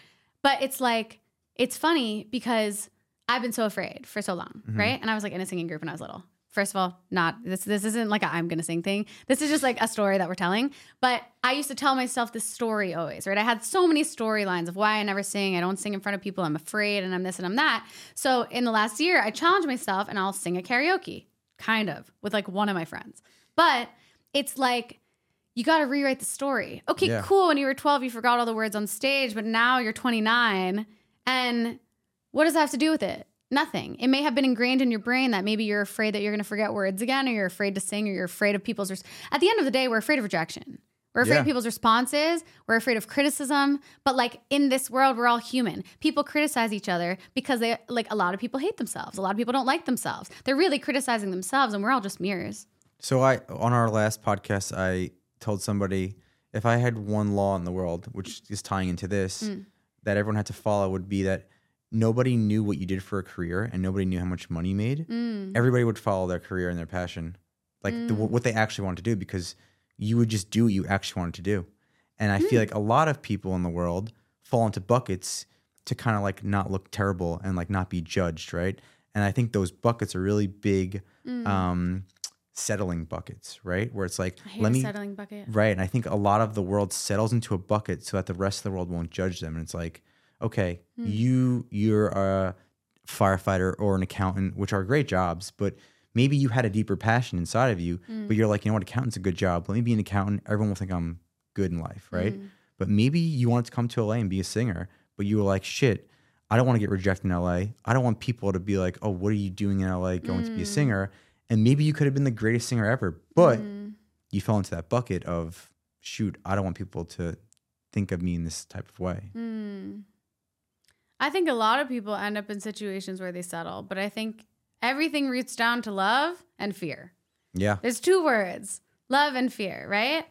But it's like, it's funny because I've been so afraid for so long, mm-hmm. right? And I was like in a singing group when I was little. First of all, not this. This isn't like a I'm gonna sing thing. This is just like a story that we're telling. But I used to tell myself this story always, right? I had so many storylines of why I never sing. I don't sing in front of people. I'm afraid, and I'm this and I'm that. So in the last year, I challenged myself, and I'll sing at karaoke, kind of with like one of my friends. But it's like you got to rewrite the story. Okay, Yeah. cool. When you were 12, you forgot all the words on stage, but now you're 29. And what does that have to do with it? Nothing. It may have been ingrained in your brain that maybe you're afraid that you're going to forget words again, or you're afraid to sing, or you're afraid of people's. Res- At the end of the day, we're afraid of rejection. We're afraid Yeah. of people's responses. We're afraid of criticism. But like in this world, we're all human. People criticize each other because they like a lot of people hate themselves. A lot of people don't like themselves. They're really criticizing themselves, and we're all just mirrors. So I on our last podcast I told somebody if I had one law in the world, which is tying into this, Mm. that everyone had to follow would be that nobody knew what you did for a career and nobody knew how much money you made. Mm. Everybody would follow their career and their passion, like the, what they actually wanted to do, because you would just do what you actually wanted to do. And I Mm. feel like a lot of people in the world fall into buckets to kind of like not look terrible and like not be judged, right? And I think those buckets are really big um, settling buckets, right? Where it's like, Mm. I hate let a me settling bucket. Right. And I think a lot of the world settles into a bucket so that the rest of the world won't judge them. And it's like, okay, Hmm. you you're a firefighter or an accountant, which are great jobs, but maybe you had a deeper passion inside of you, Hmm. but you're like, you know what, accountant's a good job. Let me be an accountant. Everyone will think I'm good in life, right? Hmm. But maybe you wanted to come to LA and be a singer, but you were like, shit, I don't want to get rejected in LA. I don't want people to be like, oh, what are you doing in LA going to be a singer? And maybe you could have been the greatest singer ever, but you fell into that bucket of, shoot, I don't want people to think of me in this type of way. Mm. I think a lot of people end up in situations where they settle, but I think everything roots down to love and fear. Yeah. There's two words love and fear, right?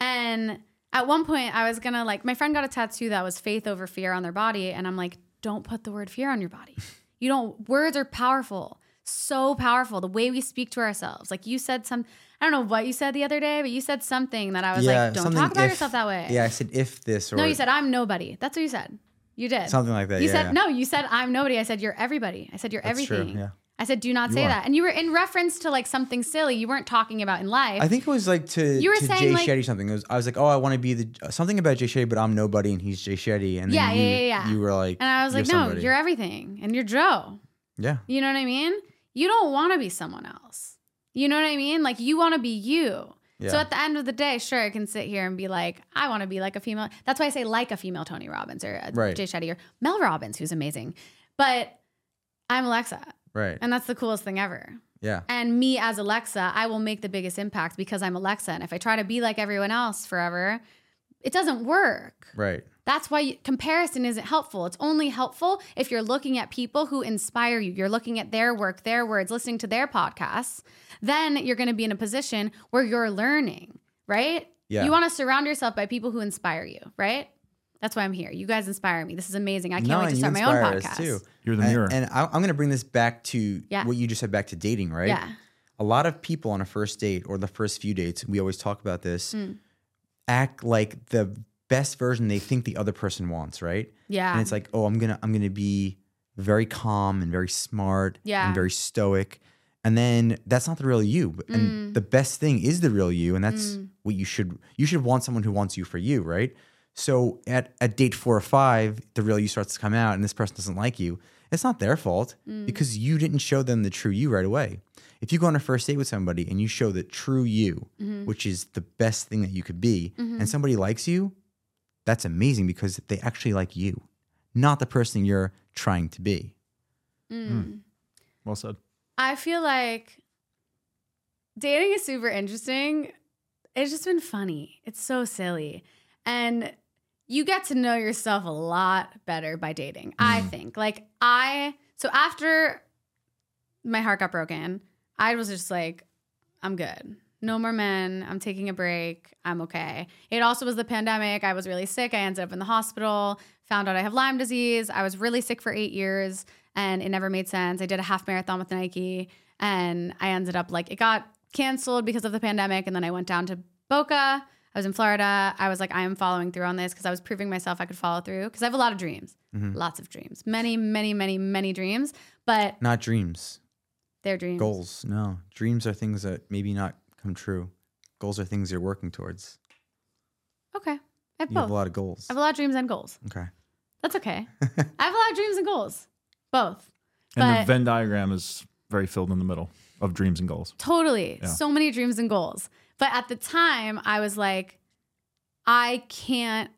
And at one point, I was gonna like, my friend got a tattoo that was faith over fear on their body. And I'm like, don't put the word fear on your body. <laughs> You don't, words are powerful, so powerful. The way we speak to ourselves. Like you said some, I don't know what you said the other day, but you said something that I was like, don't talk about if- yourself that way. Yeah, I said if this or No, you said, I'm nobody. That's what you said. You did. something like that. You yeah, said yeah. no. You said I'm nobody. I said you're everybody. I said you're That's true, everything. yeah. I said do not You say are. that. And you were in reference to like something silly. You weren't talking about in life. I think it was like to, You were to saying, Jay like- Shetty something. It was, I was like, oh, I want to be the uh, something about Jay Shetty, but I'm nobody and he's Jay Shetty. And then Yeah, you, yeah, yeah, you were like, and I was like, no, somebody. you're everything, and you're Joe. yeah, You know what I mean? You don't want to be someone else. You know what I mean? Like you want to be you. So at the end of the day, sure, I can sit here and be like, I want to be like a female. That's why I say like a female Tony Robbins or a Right. Jay Shetty or Mel Robbins, who's amazing. But I'm Alexa, right, and that's the coolest thing ever. yeah, And me as Alexa, I will make the biggest impact because I'm Alexa. And if I try to be like everyone else forever, it doesn't work. right, That's why comparison isn't helpful. It's only helpful if you're looking at people who inspire you. You're looking at their work, their words, listening to their podcasts. Then you're going to be in a position where you're learning, right? Yeah. You want to surround yourself by people who inspire you, right? That's why I'm here. You guys inspire me. This is amazing. I can't No, wait to start my own podcast. too. You're the And- mirror. And, I, I'm going to bring this back to Yeah. what you just said back to dating, right? Yeah. A lot of people on a first date or the first few dates, we always talk about this, Hmm. act like the best version they think the other person wants, right? Yeah. And it's like, oh, I'm gonna I'm gonna be very calm and very smart Yeah. and very stoic. And then that's not the real you. Mm. And the best thing is the real you. And that's what you should you should want someone who wants you for you, right? So at, at date four or five, the real you starts to come out and this person doesn't like you. It's not their fault Mm. because you didn't show them the true you right away. If you go on a first date with somebody and you show the true you, Mm-hmm. which is the best thing that you could be, and somebody likes you, that's amazing because they actually like you, not the person you're trying to be. Hmm. Hmm. well said. I feel like dating is super interesting. It's just been funny. It's so silly. And you get to know yourself a lot better by dating, I hmm. think. Like, I, so after my heart got broken, I was just like, I'm good. No more men. I'm taking a break. I'm okay. It also was the pandemic. I was really sick. I ended up in the hospital, found out I have Lyme disease. I was really sick for eight years and it never made sense. I did a half marathon with Nike and I ended up like, it got canceled because of the pandemic. And then I went down to Boca. I was in Florida. I was like, I am following through on this because I was proving myself I could follow through because I have a lot of dreams, mm-hmm. lots of dreams, many, many, many, many dreams, but Not dreams, they're dreams. goals. No, dreams are things that maybe not come true. Goals are things you're working towards. Okay. I have You both. have a lot of goals. I have a lot of dreams and goals. Okay. That's okay. <laughs> I have a lot of dreams and goals. Both. And But- the Venn diagram is very filled in the middle of dreams and goals. Totally. Yeah. So many dreams and goals. But at the time, I was like, I can't,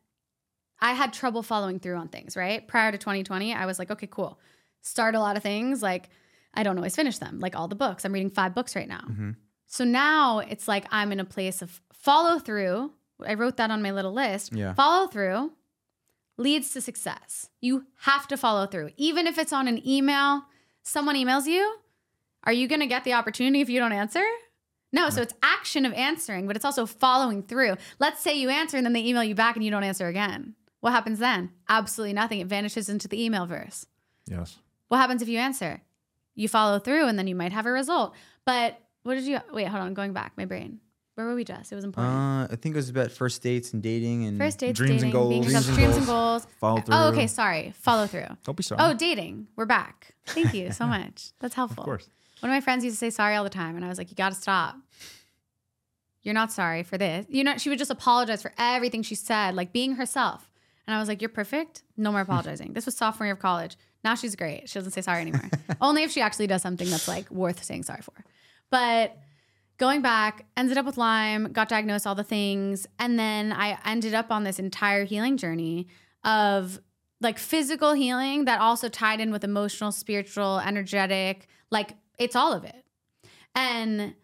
I had trouble following through on things, right? Prior to 2020, I was like, okay, cool. Start a lot of things. Like, I don't always finish them, like all the books. I'm reading five books right now. Mm-hmm. So now it's like I'm in a place of follow through I wrote that on my little list. Yeah. Follow through leads to success. You have to follow through. Even if it's on an email, someone emails you, are you going to get the opportunity if you don't answer? No, so it's action of answering, but it's also following through. Let's say you answer and then they email you back and you don't answer again. What happens then? Absolutely nothing. It vanishes into the email verse. Yes. What happens if you answer? You follow through and then you might have a result. But what did you wait, hold on, going back, my brain. Where were we just? It was important. Uh, I think it was about first dates and dating and First dates, dreams and dating, being goals. yourself, Dreams and dreams and goals. Follow through. Oh, okay, sorry. Follow through. Don't be sorry. Oh, dating. We're back. Thank you so <laughs> much. That's helpful. of course. One of my friends used to say sorry all the time, and I was like, you got to stop. You're not sorry for this. You know, she would just apologize for everything she said, like being herself. And I was like, you're perfect. No more apologizing. this was sophomore year of college. Now she's great. She doesn't say sorry anymore. <laughs> Only if she actually does something that's like worth saying sorry for. But going back, ended up with Lyme, got diagnosed, all the things. And then I ended up on this entire healing journey of like physical healing that also tied in with emotional, spiritual, energetic, like it's all of it. And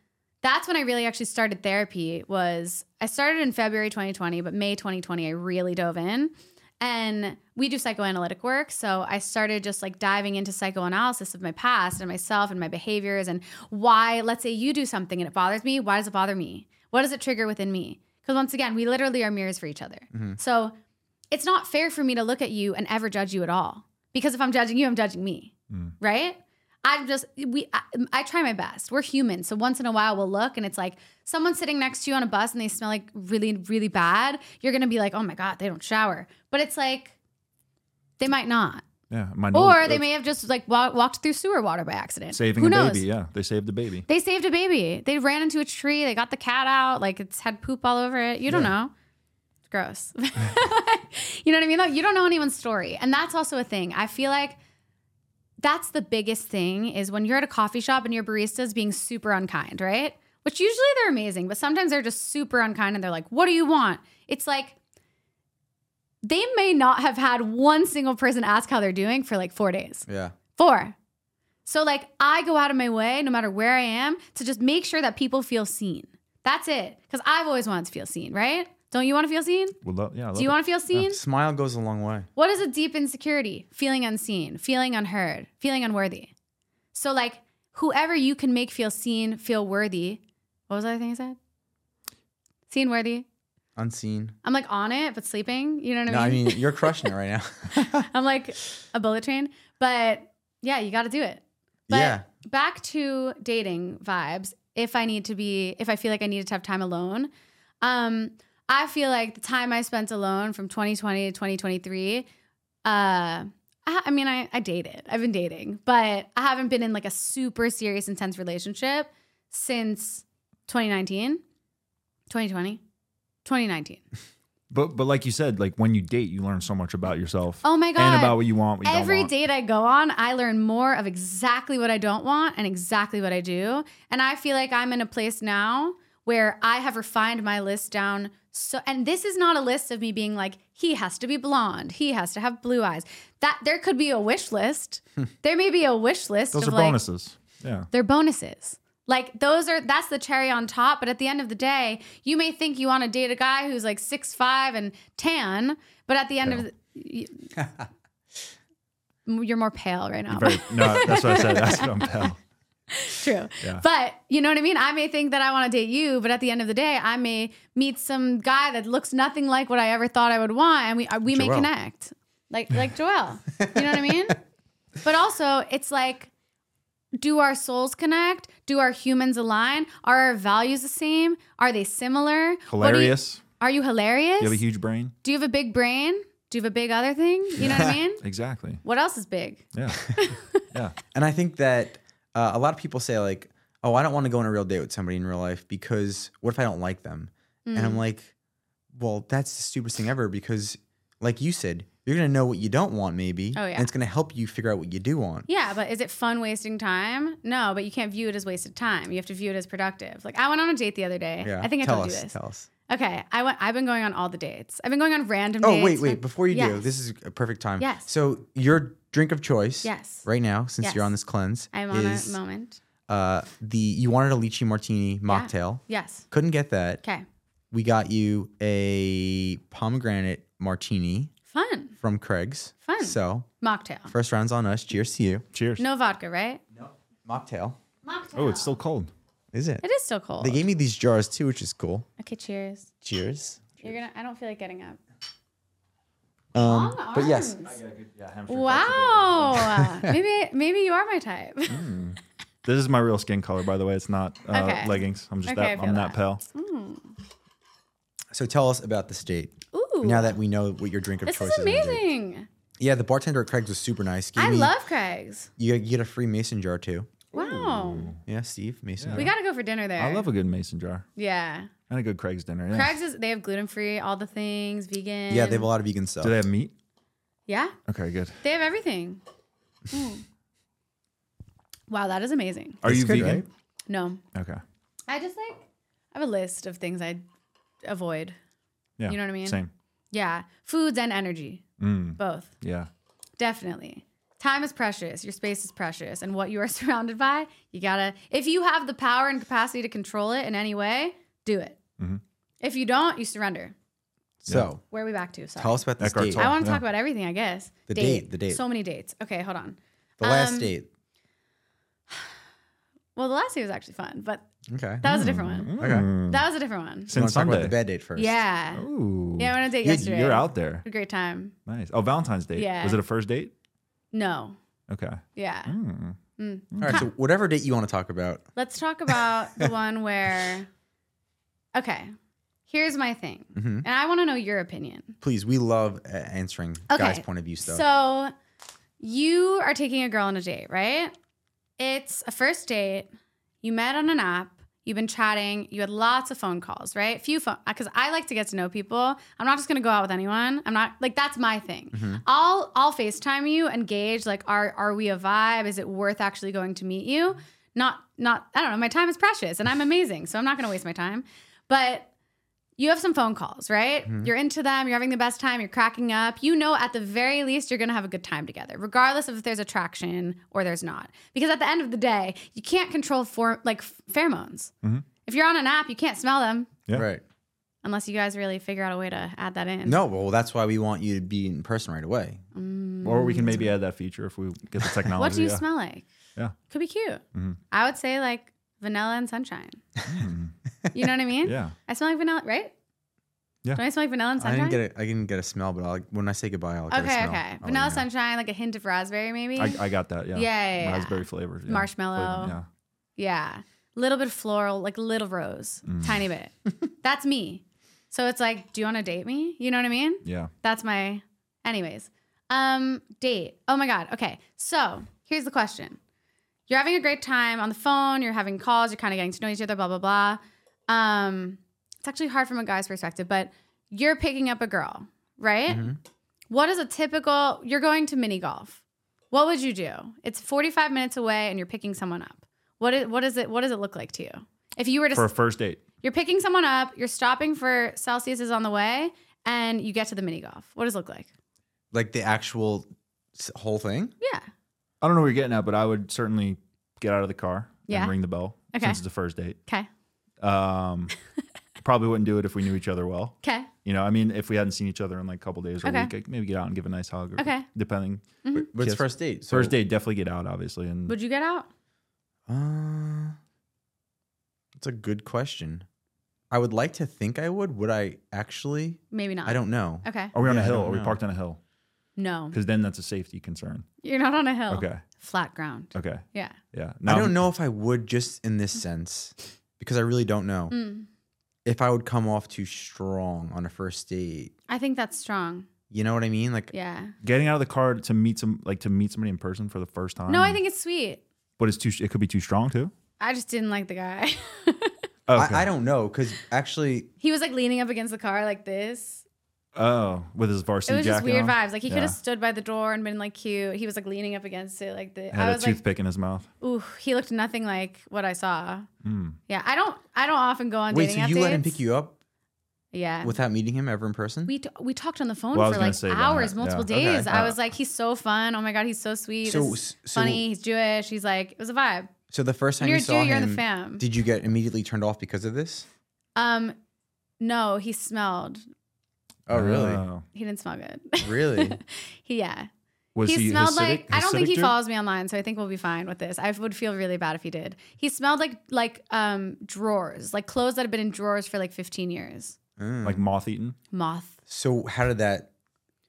that's when I really actually started therapy was I started in February 2020, but May 2020 I really dove in. And we do psychoanalytic work. So I started just like diving into psychoanalysis of my past and myself and my behaviors and why, let's say you do something and it bothers me. Why does it bother me? What does it trigger within me? Because once again, we literally are mirrors for each other. Mm-hmm. So it's not fair for me to look at you and ever judge you at all. Because if I'm judging you, I'm judging me. Mm. Right? I'm just we I, I try my best. We're human. So once in a while we'll look and it's like someone sitting next to you on a bus and they smell like really really bad, you're going to be like, "Oh my god, they don't shower." But it's like they might not. Yeah. My Or they may have just like wa- walked through sewer water by accident. saving Who a knows? baby. Yeah. They saved a baby. They saved a baby. They ran into a tree. They got the cat out. Like it's had poop all over it. You don't know. It's gross. <laughs> you know what I mean? Though you don't know anyone's story, and that's also a thing. I feel like that's the biggest thing is when you're at a coffee shop and your barista's being super unkind, right? Which usually they're amazing, but sometimes they're just super unkind and they're like, "What do you want?" It's like they may not have had one single person ask how they're doing for like four days. yeah. Four. So like I go out of my way, no matter where I am, to just make sure that people feel seen. That's it. Because I've always wanted to feel seen, right? Don't you want to feel seen? Would love, yeah. I Do you love want to feel seen? Smile goes a long way. What is a deep insecurity? Feeling unseen, feeling unheard, feeling unworthy. So like whoever you can make feel seen, feel worthy. What was the other thing I said? Seen worthy. Unseen. I'm like on it, but sleeping. You know what I mean? No, I I mean? mean you're <laughs> crushing it right now. <laughs> I'm like a bullet train. But yeah, you got to do it. But yeah. back to dating vibes. If I need to be, if I feel like I needed to have time alone, um, I feel like the time I spent alone from 2020 to 2023, uh, I, I mean, I, I dated. I've been dating, but I haven't been in like a super serious, intense relationship since 2019, 2020, 2019. <laughs> But but like you said, like when you date, you learn so much about yourself. Oh my God. And about what you want, what you Every don't want. date I go on, I learn more of exactly what I don't want and exactly what I do. And I feel like I'm in a place now where I have refined my list down. So, and this is not a list of me being like, he has to be blonde, he has to have blue eyes. That there could be a wish list. Hmm. there may be a wish list Those are like, bonuses. Yeah. they're bonuses. Like those are that's the cherry on top. But at the end of the day, you may think you want to date a guy who's like six five and tan, but at the end of the, you, <laughs> you're more pale right now. Very, no, that's what I said. That's what I'm pale. <laughs> True. Yeah. But you know what I mean? I may think that I want to date you, but at the end of the day, I may meet some guy that looks nothing like what I ever thought I would want, and we uh, we may connect. Like like Joelle. You know what I mean? <laughs> But also, it's like, do our souls connect? Do our humans align? Are our values the same? Are they similar? Do you- Hilarious. are you hilarious? You have a huge brain. do you have a big brain? Do you have a big other thing? You know what I <laughs> mean? Exactly. What else is big? Yeah. yeah. And I think that uh, a lot of people say like, "Oh, I don't want to go on a real date with somebody in real life because what if I don't like them?" And Mm. I'm like, "Well, that's the stupidest thing ever because, like you said, you're gonna know what you don't want maybe, Oh, yeah. and it's gonna help you figure out what you do want." Yeah, but is it fun wasting time? No, but you can't view it as wasted time. You have to view it as productive. Like I went on a date the other day. Yeah. I think I tell told us, you this. Tell us. Okay, I went. I've been going on all the dates. I've been going on random Oh dates. wait, wait! from- Before you do, this is a perfect time. Yes. So your drink of choice, Yes. right now, since Yes. you're on this cleanse, I'm on is a moment. uh, the you wanted a lychee martini mocktail. Yes. Couldn't get that. Okay. we got you a pomegranate martini Fun. from Craig's. Fun. So Mocktail. first round's on us. Cheers to you. Cheers. No vodka, right? No mocktail. Mocktail. Oh, it's still cold. Is it? It is still cold. They gave me these jars too, which is cool. okay, cheers. Cheers. You're gonna. I don't feel like getting up. Um, Long but yes, arms. Wow. <laughs> maybe maybe you are my type. This is my real skin color, by the way. It's not uh, Okay. leggings. I'm just Okay, I that. feel I'm that, that. pale. so tell us about this date. Ooh. Now that we know what your drink of this choice is is. on the date. amazing. Yeah, the bartender at Craig's was super nice. Gave I me- love Craig's. You, you get a free mason jar too. Wow. Yeah, Steve Mason. We gotta go for dinner there. I love a good mason jar Yeah. and a good Craig's dinner. Yeah. Craig's is they have gluten free, all the things, vegan. Yeah, they have a lot of vegan stuff. Do they have meat? Yeah, Okay, good. they have everything. Mm. Wow, that is amazing. Are It's you good, vegan? No, Okay. I just like I have a list of things I avoid. Yeah. You know what I mean? Same. Yeah, foods and energy, Mm, both yeah. definitely. Time is precious. Your space is precious, and what you are <laughs> surrounded by, you gotta. If you have the power and capacity to control it in any way, do it. Mhm. If you don't, you surrender. So Where are we back to? Sorry. tell us about this Eckhart date. Tolle. I want to Yeah. talk about everything, I guess. The date, the date. So many dates. Okay, hold on. The last Um, date. <sighs> Well, the last date was actually fun, but Okay. that was a different one. Okay. Mm. That was a different one. You want Since to talk about Sunday. the bed date first? Yeah. Ooh. Yeah, I went on a date You- yesterday. You're out there. Had a great time. Nice. Oh, Valentine's Day. Yeah. Was it a first date? No. Okay. Yeah. Mm. Mm. All right. So whatever date you want to talk about. Let's talk about the <laughs> one where. Okay. Here's my thing. Mhm. And I want to know your opinion. Please, we love uh, answering Okay. guys' point of view stuff. So you are taking a girl on a date, right? It's a first date. You met on an app. You've been chatting. You had lots of phone calls, right? Few phone because I like to get to know people. I'm not just gonna go out with anyone. I'm not like that's my thing. Mm-hmm. I'll I'll FaceTime you and gauge like are are we a vibe? Is it worth actually going to meet you? Not not I don't know. My time is precious and I'm amazing, so I'm not gonna waste my time. But you have some phone calls, right? Mm-hmm. You're into them, you're having the best time, you're cracking up. You know, at the very least, you're gonna have a good time together, regardless of if there's attraction or there's not. Because at the end of the day, you can't control for like f- pheromones. Mm-hmm. If you're on an app, you can't smell them Yeah. Right. unless you guys really figure out a way to add that in. No, well, that's why we want you to be in person right away. Mm. Or we can maybe add that feature if we get the <laughs> technology. What do you yeah. smell like? Yeah. Could be cute. Mhm. I would say like vanilla and sunshine. <laughs> you know what I mean? Yeah. I smell like vanilla, right? Yeah. Do I smell like vanilla and sunshine? I sunshine? didn't get a, I didn't get a smell, but I'll, when I say goodbye, I'll get a okay, smell. okay. I'll Vanilla sunshine, like a hint of raspberry, maybe. I, I got that. Yeah. Yeah, yeah, yeah. Raspberry flavor. yeah. Marshmallow. Flavor, Yeah. Little bit floral, like a little rose, Mm. tiny bit. <laughs> That's me. So it's like, do you want to date me? You know what I mean? Yeah. Yeah. That's my anyways. Um date. Oh my god. Okay. So, here's the question. You're having a great time on the phone, you're having calls, you're kind of getting to know each other, blah blah blah. Um it's actually hard from a guy's perspective, but you're picking up a girl, right? Mm-hmm. What is a typical you're going to mini golf. What would you do? It's 45 minutes away and you're picking someone up. What is, what is it what does it look like to you? If you were to For a first date. you're picking someone up, you're stopping for Celsius is on the way, and you get to the mini golf. What does it look like? Like the actual whole thing? Yeah. I don't know where you're getting at, but I would certainly get out of the car Yeah. and ring the bell Okay. since it's a first date. Okay. Um, <laughs> probably wouldn't do it if we knew each other well. Okay. You know, I mean, if we hadn't seen each other in like a couple days or Okay. a week, I'd maybe get out and give a nice hug. Or Okay. Depending. But it's Yes. first date. So, First date, definitely get out, obviously. And Would you get out? Uh, that's a good question. I would like to think I would. Would I actually? Maybe not. I don't know. Okay. are we on Yeah, a I hill? don't Are we know. parked on a hill? No. Because then that's a safety concern. You're not on a hill. Okay. Flat ground. Okay. Yeah. Yeah. I don't know if I would just in this sense because I really don't know Mm. if I would come off too strong on a first date. I think that's strong. You know what I mean? Like, Yeah. Getting out of the car to meet some, like to meet somebody in person for the first time. No, I think it's sweet. But it's too. It could be too strong too. I just didn't like the guy. Okay. <laughs> I, I don't know because actually, he was like leaning up against the car like this. Oh, with his varsity. It varsity was just weird on? vibes. Like he could have stood by the door and been like cute. He was like leaning up against it like this. Had I a was like, toothpick in his mouth. ooh, he looked nothing like what I saw. Mm. Yeah, I don't. I don't often go on wait, dating so app you let him pick you up Yeah. without meeting him ever in person? we t- we talked on the phone Well, for like say that, hours, multiple yeah. days. Okay. I Uh, was like, he's so fun. Oh my god, he's so sweet. So- This is so- funny. He's Jewish. He's like, it was a vibe. so the first time When you're you a saw Jew, you're in the fam. did you get immediately turned off because of this? Um, No, he smelled. Oh, really? Oh. He didn't smell good. Really? he, <laughs> yeah. was he, he, smelled Hasidic- like I don't think he Jew? follows me online, so I think we'll be fine with this. I would feel really bad if he did. He smelled like like um drawers, like clothes that have been in drawers for like 15 years. Mm. like moth eaten. Moth. so how did that?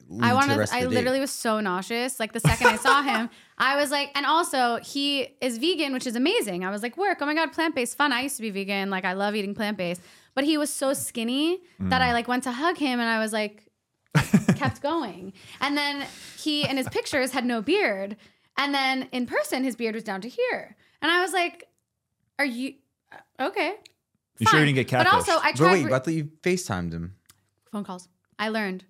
Lead I to the wanted. rest of I the date? literally was so nauseous. Like the second I saw him, <laughs> I was like, and also he is vegan, which is amazing. I was like, work. Oh my god, plant based, fun. I used to be vegan. Like I love eating plant based, but he was so skinny that Mm. I like went to hug him, and I was like, <laughs> kept going. And then he in his pictures had no beard, and then in person his beard was down to here, and I was like, are you uh, okay? You sure you didn't get But also, I But tried wait, re- I thought you FaceTimed him. phone calls. I learned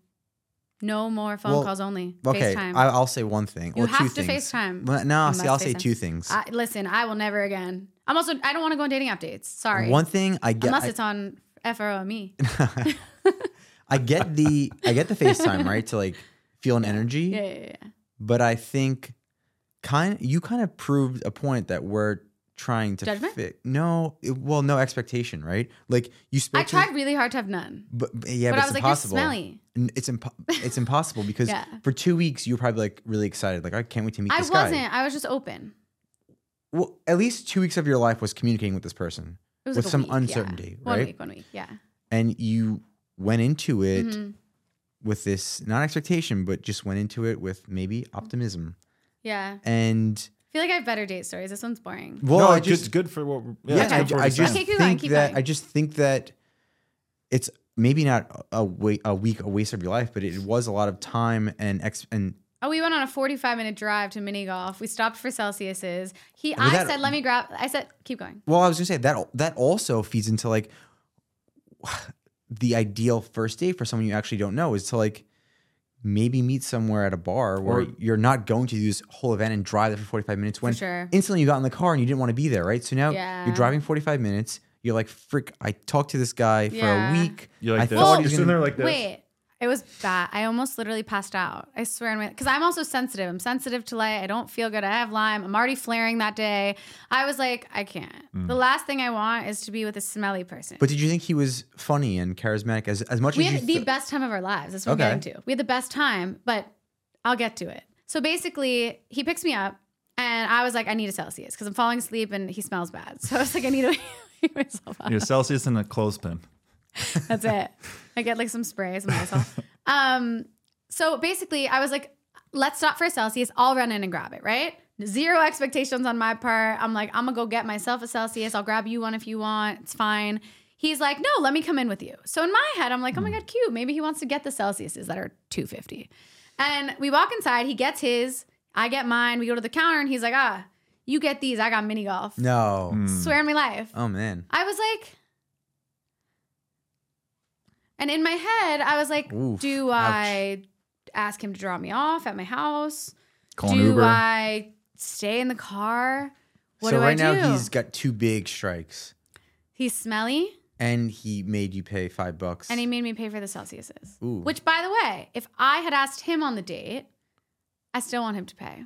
no more phone Well, calls only. Okay, FaceTime. I, I'll say one thing. You or two have to things. FaceTime. Well, No, You see, must I'll say FaceTime. two things. I, listen, I will never again. I'm also I don't want to go on dating app dates. Sorry. One thing I get, Unless I, it's on FRO me. <laughs> I get the, I get the FaceTime right to like feel an energy, Yeah, yeah, yeah. but I think kind, you kind of proved a point that we're trying to Judgment? fit. No, it- well, no expectation, right? Like you spoke. I to- tried really hard to have none. but, but- yeah, but but, I it's was like, impossible. you're smelly. It's impo- it's impossible because <laughs> Yeah. for two weeks you were probably like really excited, like I can't wait to meet I this guy. I wasn't. I was just open. Well, at least two weeks of your life was communicating with this person, It was With like some week, yeah. uncertainty, One right? week, one week, yeah. and you went into it Mhm. with this not expectation, but just went into it with maybe optimism. Yeah. And I feel like I have better date stories. This one's boring. well, no, I it's just just good for what. we're- yeah, that's I, good for what I just. Okay, keep going, think keep that going. I just think that it's maybe not a wait a week a waste of your life, but it was a lot of time and ex and Oh, we went on a 45 minute drive to mini golf. We stopped for Celsius's. He, But I that- said, let me grab. I said, keep going. Well, I was gonna say that that also feeds into like <sighs> the ideal first date for someone you actually don't know is to like maybe meet somewhere at a bar where Or- you're not going to do this whole event and drive there for 45 minutes when sure. instantly you got in the car and you didn't want to be there, right? So now Yeah. you're driving 45 minutes. You're like, frick, I talked to this guy for a week. You're like I this. thought You're he was sitting gonna- there like this. Wait, it was bad. I almost literally passed out. I swear, because I'm also sensitive. I'm sensitive to light. I don't feel good. I have Lyme. I'm already flaring that day. I was like, I can't. Mm. The last thing I want is to be with a smelly person. But did you think he was funny and charismatic as, as much we as you had the th- best time of our lives. That's what Okay. I'm getting to. We had the best time, but I'll get to it. So basically, he picks me up, and I was like, I need a Celsius because I'm falling asleep and he smells bad. <laughs> So I was like, I need to <laughs> wake myself up. You're Celsius and a clothespin. <laughs> That's it. I get like some spray, some myself. Um, so basically, I was like, let's stop for a Celsius. I'll run in and grab it, right? Zero expectations on my part. I'm like, I'm gonna go get myself a Celsius. I'll grab you one if you want. It's fine. He's like, no, let me come in with you. So in my head, I'm like, oh my god, cute. Maybe he wants to get the Celsiuses that are 250. And we walk inside. He gets his. I get mine. We go to the counter, and he's like, ah, you get these. I got mini golf. No. Hmm. Swear on my life. Oh man. I was like, and in my head, I was like, Oof, do ouch. I ask him to drop me off at my house? Call an do Uber. I stay in the car? What so do right I do? now he's got two big strikes. He's smelly, And he made you pay five bucks. and he made me pay for the Celsiuses. Ooh. Which, by the way, if I had asked him on the date, I still want him to pay,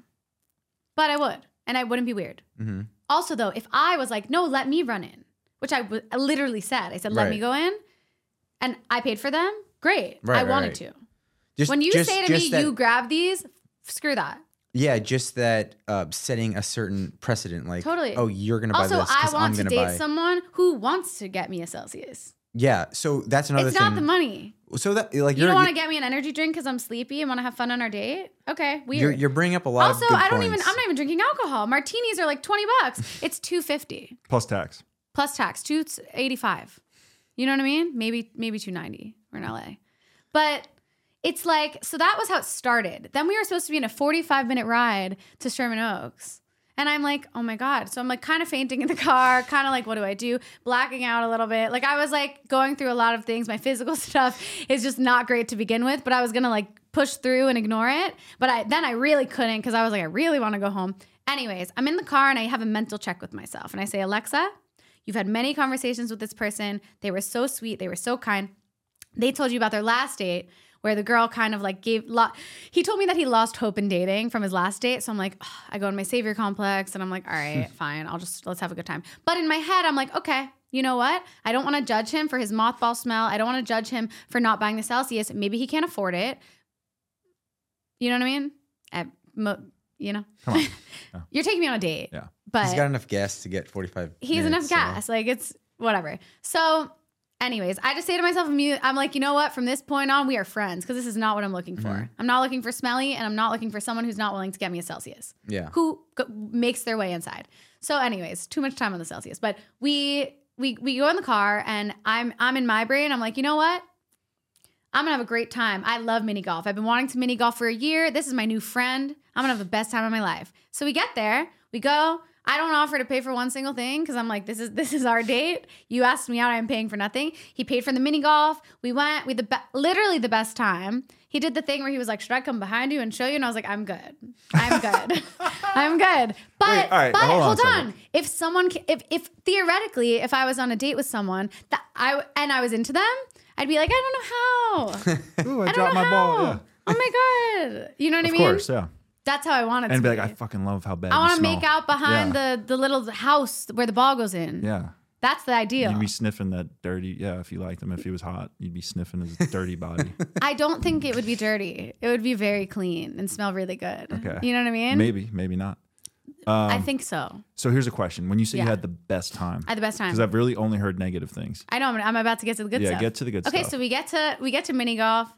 but I would, and I wouldn't be weird. Mhm. Also, though, if I was like, no, let me run in, which I w- I literally said, I said, let me go in, and I paid for them, great. Right, I right, wanted right. to. Just, When you just- say to me, that- you grab these, screw that. Yeah, just that uh, setting a certain precedent, like Totally. oh, you're gonna buy Also, this I because I'm want to gonna date buy. someone who wants to get me a Celsius. yeah, so that's another it's thing. not the money. so that like You don't want to get me an energy drink because I'm sleepy and want to have fun on our date? Okay, weird. you're, you're bringing up a lot also, of good I don't even. I'm not even drinking alcohol. Martinis are like twenty bucks. <laughs> It's two fifty plus tax. plus tax, two eighty five. You know what I mean? Maybe maybe two ninety. We're in LA, but it's like so that was how it started. Then we were supposed to be in a forty five minute ride to Sherman Oaks. And I'm like, oh my God. So I'm like kind of fainting in the car, <laughs> kind of like, what do I do? Blacking out a little bit. Like I was like going through a lot of things. My physical <laughs> stuff is just not great to begin with, but I was gonna like push through and ignore it. But I then I really couldn't because I was like, I really want to go home. Anyways, I'm in the car and I have a mental check with myself. And I say, Alexa, you've had many conversations with this person. They were so sweet, they were so kind. They told you about their last date where the girl kind of like gave lo- he told me that he lost hope in dating from his last date so i'm like ugh, i go in my savior complex and i'm like all right <laughs> fine i'll just let's have a good time but in my head i'm like okay you know what? I don't want to judge him for his mothball smell. I don't want to judge him for not buying the Celsius. Maybe he can't afford it. You know what I mean? Mo- you know, Come on. <laughs> Yeah. you're taking me on a date. Yeah. But He's got enough gas to get 45 he's minutes, enough so- gas. Like it's whatever. So, anyways, I just say to myself, I'm like, you know what? From this point on, we are friends because this is not what I'm looking for. Mhm. I'm not looking for smelly, and I'm not looking for someone who's not willing to get me a Celsius Yeah. who go- makes their way inside. So, anyways, too much time on the Celsius. But we we we go in the car, and I'm I'm in my brain. I'm like, you know what? I'm gonna have a great time. I love mini golf. I've been wanting to mini golf for a year. This is my new friend. I'm gonna have the best time of my life. So we get there, we go. I don't offer to pay for one single thing because I'm like, this is this is our date. You asked me out, I'm paying for nothing. He paid for the mini golf. We went. We the be- literally the best time. He did the thing where he was like, "Should I come behind you and show you?" And I was like, "I'm good. I'm good. <laughs> I'm good." But Wait, right, but hold on hold on. If someone, if if theoretically, if I was on a date with someone that I and I was into them, I'd be like, I don't know how. <laughs> Ooh, I, I dropped my how. ball. Yeah. Oh my god. You know what I mean? Of course, yeah. That's how I want it And to be be. like, I fucking love how bad I want to make out behind Yeah. the the little house where the ball goes in. Yeah. That's the ideal. You'd be sniffing that dirty. Yeah, if you liked him, if he was hot, you'd be sniffing his dirty body. <laughs> I don't think it would be dirty. It would be very clean and smell really good. Okay. You know what I mean? maybe, maybe not. I um, think so. So here's a question: When you say you had the best time, I had the best time. because I've really only heard negative things. I know. I'm, I'm about to get to the good Yeah, stuff. get to the good stuff. okay, stuff. so we get to we get to mini golf.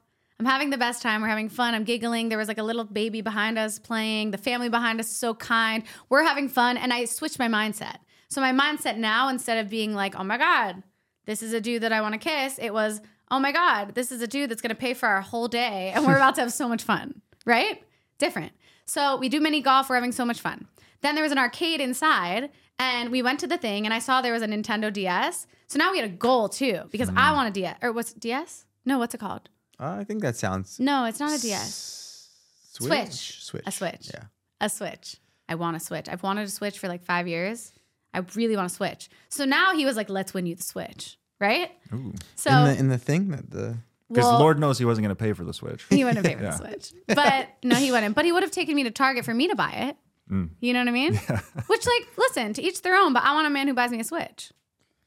I'm having the best time. We're having fun. I'm giggling. There was like a little baby behind us playing. The family behind us is so kind. We're having fun, and I switched my mindset. So my mindset now, instead of being like, "Oh my god, this is a dude that I want to kiss," it was, "Oh my god, this is a dude that's going to pay for our whole day, and we're about to have so much fun." Right? Different. So we do mini golf. We're having so much fun. Then there was an arcade inside, and we went to the thing, and I saw there was a Nintendo DS. So now we had a goal too, because Mm. I want a DS. Or what's DS? No, what's it called? Uh, I think that sounds. No, it's not a DS. Switch. Switch. Switch. A Switch. Yeah. A Switch. I want a Switch. I've wanted a Switch for like five years. I really want a Switch. So now he was like, let's win you the Switch. Right? Ooh, So in the in the thing that the because well, Lord knows he wasn't going to pay for the Switch. he wouldn't pay for <laughs> Yeah. the Switch. But no, he wouldn't. But he would have taken me to Target for me to buy it. Mm. You know what I mean? <laughs> Yeah. Which, like, listen, to each their own, but I want a man who buys me a Switch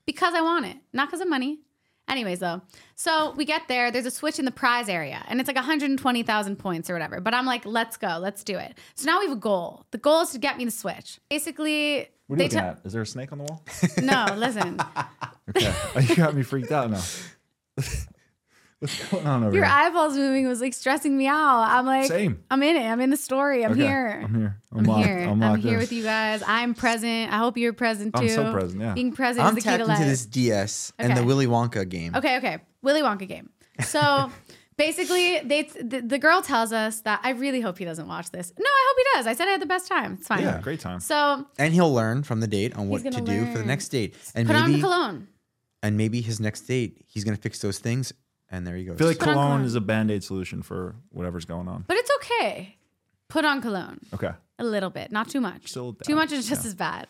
because I want it, not because of money. Anyways, though, so we get there. There's a Switch in the prize area, and it's like 120,000 points or whatever. But I'm like, let's go, let's do it. So now we have a goal. The goal is to get me the Switch. Basically, What are you looking tell at? Is there a snake on the wall? no, listen, <laughs> Okay, Oh, you got me freaked out now. <laughs> What's going on over your here? eyeballs moving was like stressing me out. I'm like, Same. I'm in it. I'm in the story. I'm Okay, here. I'm here. I'm, I'm locked. here. I'm I'm, locked here in. with you guys. I'm present. I hope you're present too. I'm so present, yeah. Being present I'm is the key tapped to into life. this DS and the Okay. Willy Wonka game. Okay, okay. Willy Wonka game. So <laughs> basically, they the, the girl tells us that I really hope he doesn't watch this. No, I hope he does. I said I had the best time. It's fine. Yeah, great time. So And he'll learn from the date on what to gonna do for the learn. next date. And put on maybe the cologne. and maybe his next date, he's gonna fix those things and there you go. I feel like Put on cologne cologne. is a band aid solution for whatever's going on. But it's okay. Put on cologne Okay. a little bit, not too much. Still too down. much is just Yeah. as bad.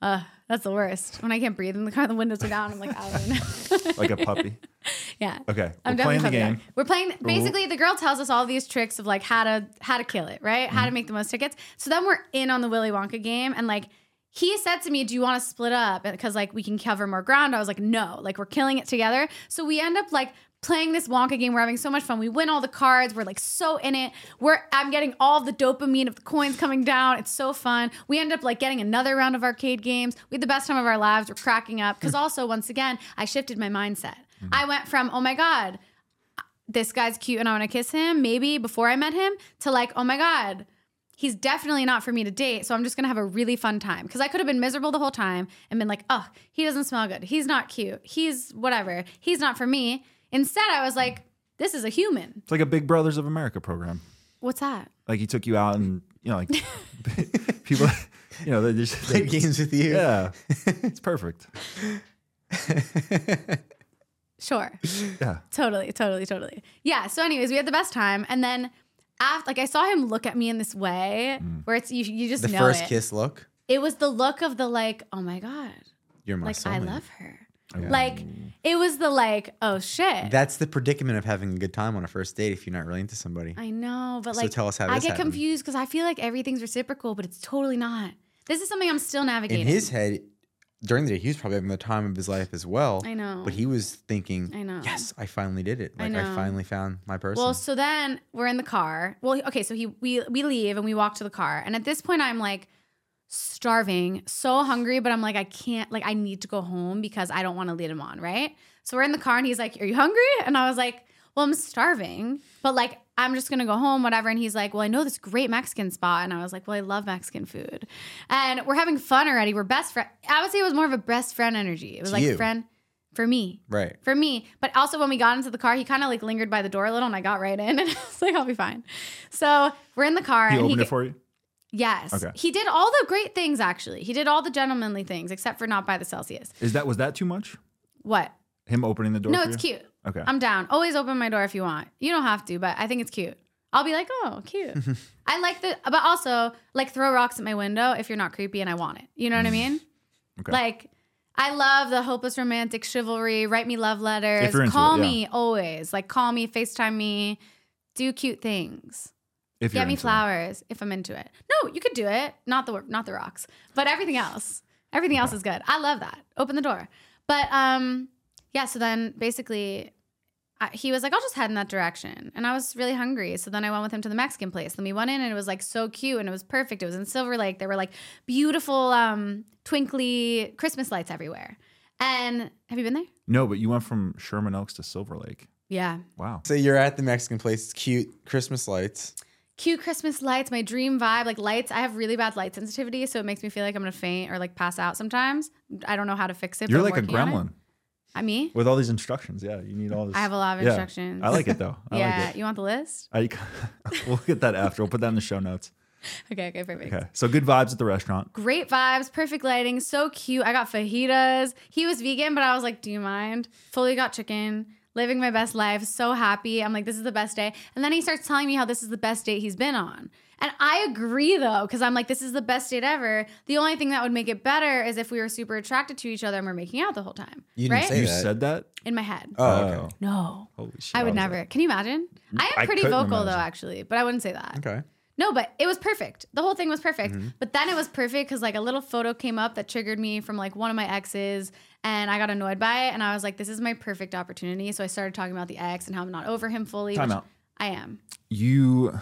Uh, that's the worst. When I can't breathe in the car, the windows are down. I'm like, out. Like a puppy. <laughs> yeah. Okay. I'm We're playing the definitely game. coming. We're playing. Basically, the girl tells us all these tricks of like how to how to kill it, right? Mm-hmm. How to make the most tickets. So then we're in on the Willy Wonka game, and like he said to me, "Do you want to split up because like we can cover more ground?" I was like, "No, like we're killing it together." So we end up like playing this Wonka game. We're having so much fun. We win all the cards. We're like so in it. We're I'm getting all the dopamine of the coins coming down. It's so fun. We end up like getting another round of arcade games. We had the best time of our lives. We're cracking up because also once again I shifted my mindset. Mm-hmm. I went from oh my god this guy's cute and I want to kiss him, maybe before I met him, to like, oh my God, he's definitely not for me to date. So I'm just gonna have a really fun time. Cause I could have been miserable the whole time and been like, oh, he doesn't smell good. He's not cute. He's whatever. He's not for me. Instead, I was like, this is a human. It's like a Big Brothers of America program. What's that? Like he took you out and you know, like <laughs> <laughs> people, you know, they just Play games with you. Yeah, it's perfect. <laughs> Sure. Yeah. totally, totally, totally. Yeah. So, anyways, we had the best time. And then after, like, I saw him look at me in this way mm. where it's, you, you just The know first it. kiss look. It was the look of the like, oh my God. You're my like I love her. Yeah. Like it was the like, oh shit. That's the predicament of having a good time on a first date if you're not really into somebody. I know, but So like tell us how I get happened. confused because I feel like everything's reciprocal, but it's totally not. This is something I'm still navigating. In his head, during the day, he was probably having the time of his life as well. I know. But he was thinking, I know. yes, I finally did it. I Like I, know. finally found my person. Well, so then we're in the car. Well, okay, so he we we leave and we walk to the car. And at this point I'm like starving, so hungry, but I'm like I can't like I need to go home because I don't want to lead him on, right? So we're in the car and he's like, "Are you hungry?" And I was like, "Well, I'm starving, but like I'm just going to go home whatever." And he's like, "Well, I know this great Mexican spot." And I was like, "Well, I love Mexican food." And we're having fun already. We're best friend. I would say it was more of a best friend energy. It was To like you. friend for me right. for me. But also when we got into the car, he kind of like lingered by the door a little, and I got right in, <laughs> and I was like, "I'll be fine." So we're in the car, He and opened he it for you. Yes, Okay. he did all the great things. Actually, he did all the gentlemanly things, except for not by the Celsius. Is that was that too much? What? Him opening the door? No, it's you? cute. Okay. I'm down. Always open my door if you want. You don't have to, but I think it's cute. I'll be like, "Oh, cute." <laughs> I like the, but also like throw rocks at my window if you're not creepy and I want it. You know what I mean? <laughs> Okay. Like, I love the hopeless romantic chivalry. Write me love letters. If you're into call it, yeah. me always. Like, call me, FaceTime me, do cute things. If Get me into it. flowers if I'm into it. No, you could do it. Not the not the rocks, but everything else. Everything else is good. I love that. Open the door. But um, yeah. So then basically, I, he was like, "I'll just head in that direction," and I was really hungry. So then I went with him to the Mexican place. Then we went in, and it was like so cute, and it was perfect. It was in Silver Lake. There were like beautiful, um, twinkly Christmas lights everywhere. And have you been there? No, but you went from Sherman Oaks to Silver Lake. Yeah. Wow. So you're at the Mexican place. It's cute. Christmas lights. Cute Christmas lights, my dream vibe, like lights. I have really bad light sensitivity, so it makes me feel like I'm gonna faint or like pass out sometimes. I don't know how to fix it. You're like a gremlin I me? with all these instructions. Yeah, you need all this. I have a lot of Yeah. instructions. I like it though. <laughs> I yeah, like it. you want the list? I, <laughs> we'll get that after. We'll put that in the show notes. <laughs> Okay, okay, perfect. Okay. So good vibes at the restaurant. Great vibes, perfect lighting, so cute. I got fajitas. He was vegan, but I was like, "Do you mind?" Fully got chicken. Living my best life, so happy. I'm like, this is the best day. And then he starts telling me how this is the best date he's been on. And I agree though, because I'm like, this is the best date ever. The only thing that would make it better is if we were super attracted to each other and we're making out the whole time. You didn't right? say You that. said that? In my head. Oh, okay. No. Holy shit. I would was never. Can you imagine? I am I pretty couldn't vocal though, imagine. actually, but I wouldn't say that. Okay. No, but it was perfect. The whole thing was perfect. Mm-hmm. But then it was perfect because like a little photo came up that triggered me from like one of my exes, and I got annoyed by it. And I was like, "This is my perfect opportunity." So I started talking about the ex and how I'm not over him fully. Time which out. I am. You.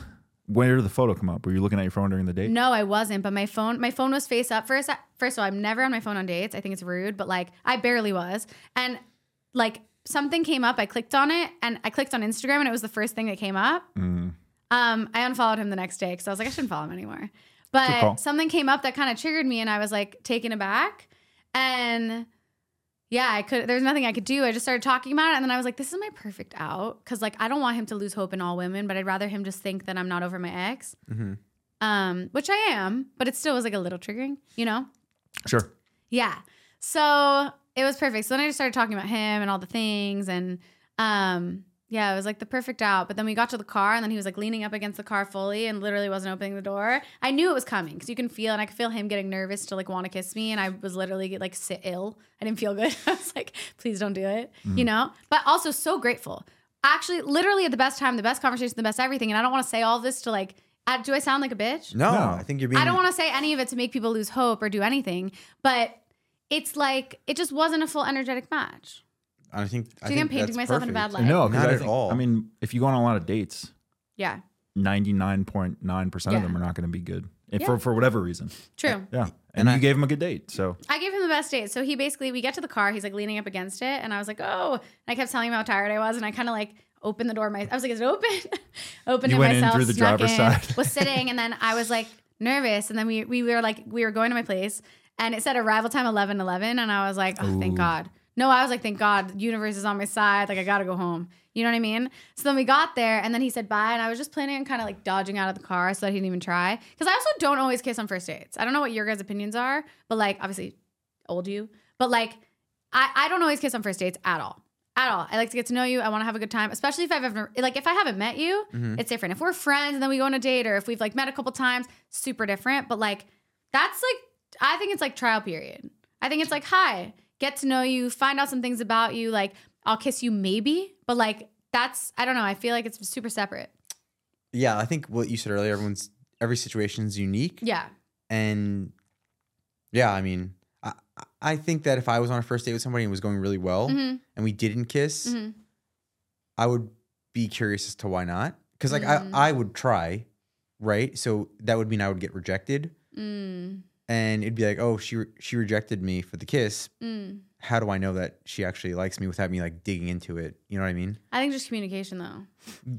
Where did the photo come up? Were you looking at your phone during the date? No, I wasn't. But my phone, my phone was face up. First, first of all, I'm never on my phone on dates. I think it's rude, but like I barely was. And like something came up, I clicked on it, and I clicked on Instagram, and it was the first thing that came up. Mm. Um, I unfollowed him the next day because I was like, I shouldn't follow him anymore. But something came up that kind of triggered me, and I was like taken aback. And yeah, I could. There's nothing I could do. I just started talking about it, and then I was like, "This is my perfect out," because like I don't want him to lose hope in all women, but I'd rather him just think that I'm not over my ex, Mm-hmm. um, which I am. But it still was like a little triggering, you know? Sure. Yeah. So it was perfect. So then I just started talking about him and all the things and um yeah, it was like the perfect out. But then we got to the car and then he was like leaning up against the car fully and literally wasn't opening the door. I knew it was coming because you can feel and I could feel him getting nervous to like want to kiss me and I was literally like sit ill. I didn't feel good. <laughs> I was like, please don't do it. You mm-hmm. know? But also so grateful. Actually, literally at the best time, the best conversation, the best everything. And I don't want to say all this to like do I sound like a bitch? No, No. I think you're being. I don't want to say any of it to make people lose hope or do anything, but it's like it just wasn't a full energetic match. I think. I Do you think I'm painting that's myself in a bad light? No, Not I at think- all. I mean, if you go on a lot of dates, Yeah, ninety nine point nine percent of them are not going to be good Yeah. for for whatever reason. true. Yeah, and, And you I- gave him a good date. So I gave him the best date. So he basically, we get to the car, he's like leaning up against it, and I was like, oh, and I kept telling him how tired I was, and I kind of like opened the door. My, I was like, is it open? <laughs> opened You it went in myself. through the driver's in, side. was sitting, and then I was like nervous, and then we we were like we were going to my place, and it said arrival time eleven eleven, and I was like, oh, thank God. No, I was like, thank God, the universe is on my side. Like, I gotta go home. You know what I mean? So then we got there, and then he said bye, and I was just planning on kind of like dodging out of the car so that he didn't even try. Because I also don't always kiss on first dates. I don't know what your guys' opinions are, but like, obviously, old you, but like, I, I don't always kiss on first dates at all. At all. I like to get to know you. I want to have a good time, especially if I've ever, like, if I haven't met you, Mhm. it's different. If we're friends and then we go on a date, or if we've like met a couple times, super different. But like, that's like, I think it's like trial period. I think it's like, hi, get to know you, find out some things about you. Like, I'll kiss you maybe, but like, that's, I don't know. I feel like it's super separate. Yeah, I think what you said earlier. Everyone's every situation's unique, Yeah. and yeah, I mean, I, I- think that if I was on a first date with somebody and it was going really well Mhm. and we didn't kiss, Mhm. I would be curious as to why not. Because like Mm. I, I would try, right? So that would mean I would get rejected, Mm, and it'd be like, oh, she re- she rejected me for the kiss. mm. How do I know that she actually likes me without me like digging into it? You know what I mean? I think just communication though.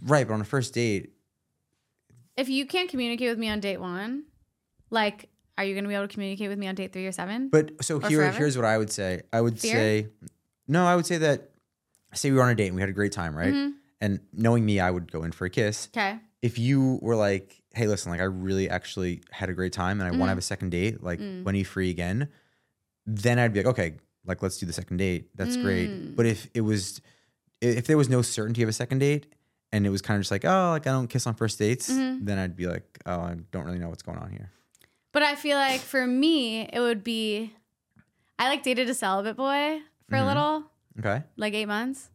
Right. But on a first date, If you can't communicate with me on date one, like, are you gonna be able to communicate with me on date three or seven? But so Or here, forever? here's what I would say. I would Fear? say, no, I would say that, say we were on a date and we had a great time, right? Mhm. And knowing me, I would go in for a kiss. Okay. If you were like, hey, listen, like I really actually had a great time and I want Mhm. to have a second date, like Mm. when are you free again? Then I'd be like, okay, like let's do the second date. That's Mm. great. But if it was, if there was no certainty of a second date and it was kind of just like, oh, like I don't kiss on first dates, Mhm. then I'd be like, oh, I don't really know what's going on here. But I feel like for me, it would be I like dated a celibate boy for a Mhm. little, Okay. like eight months.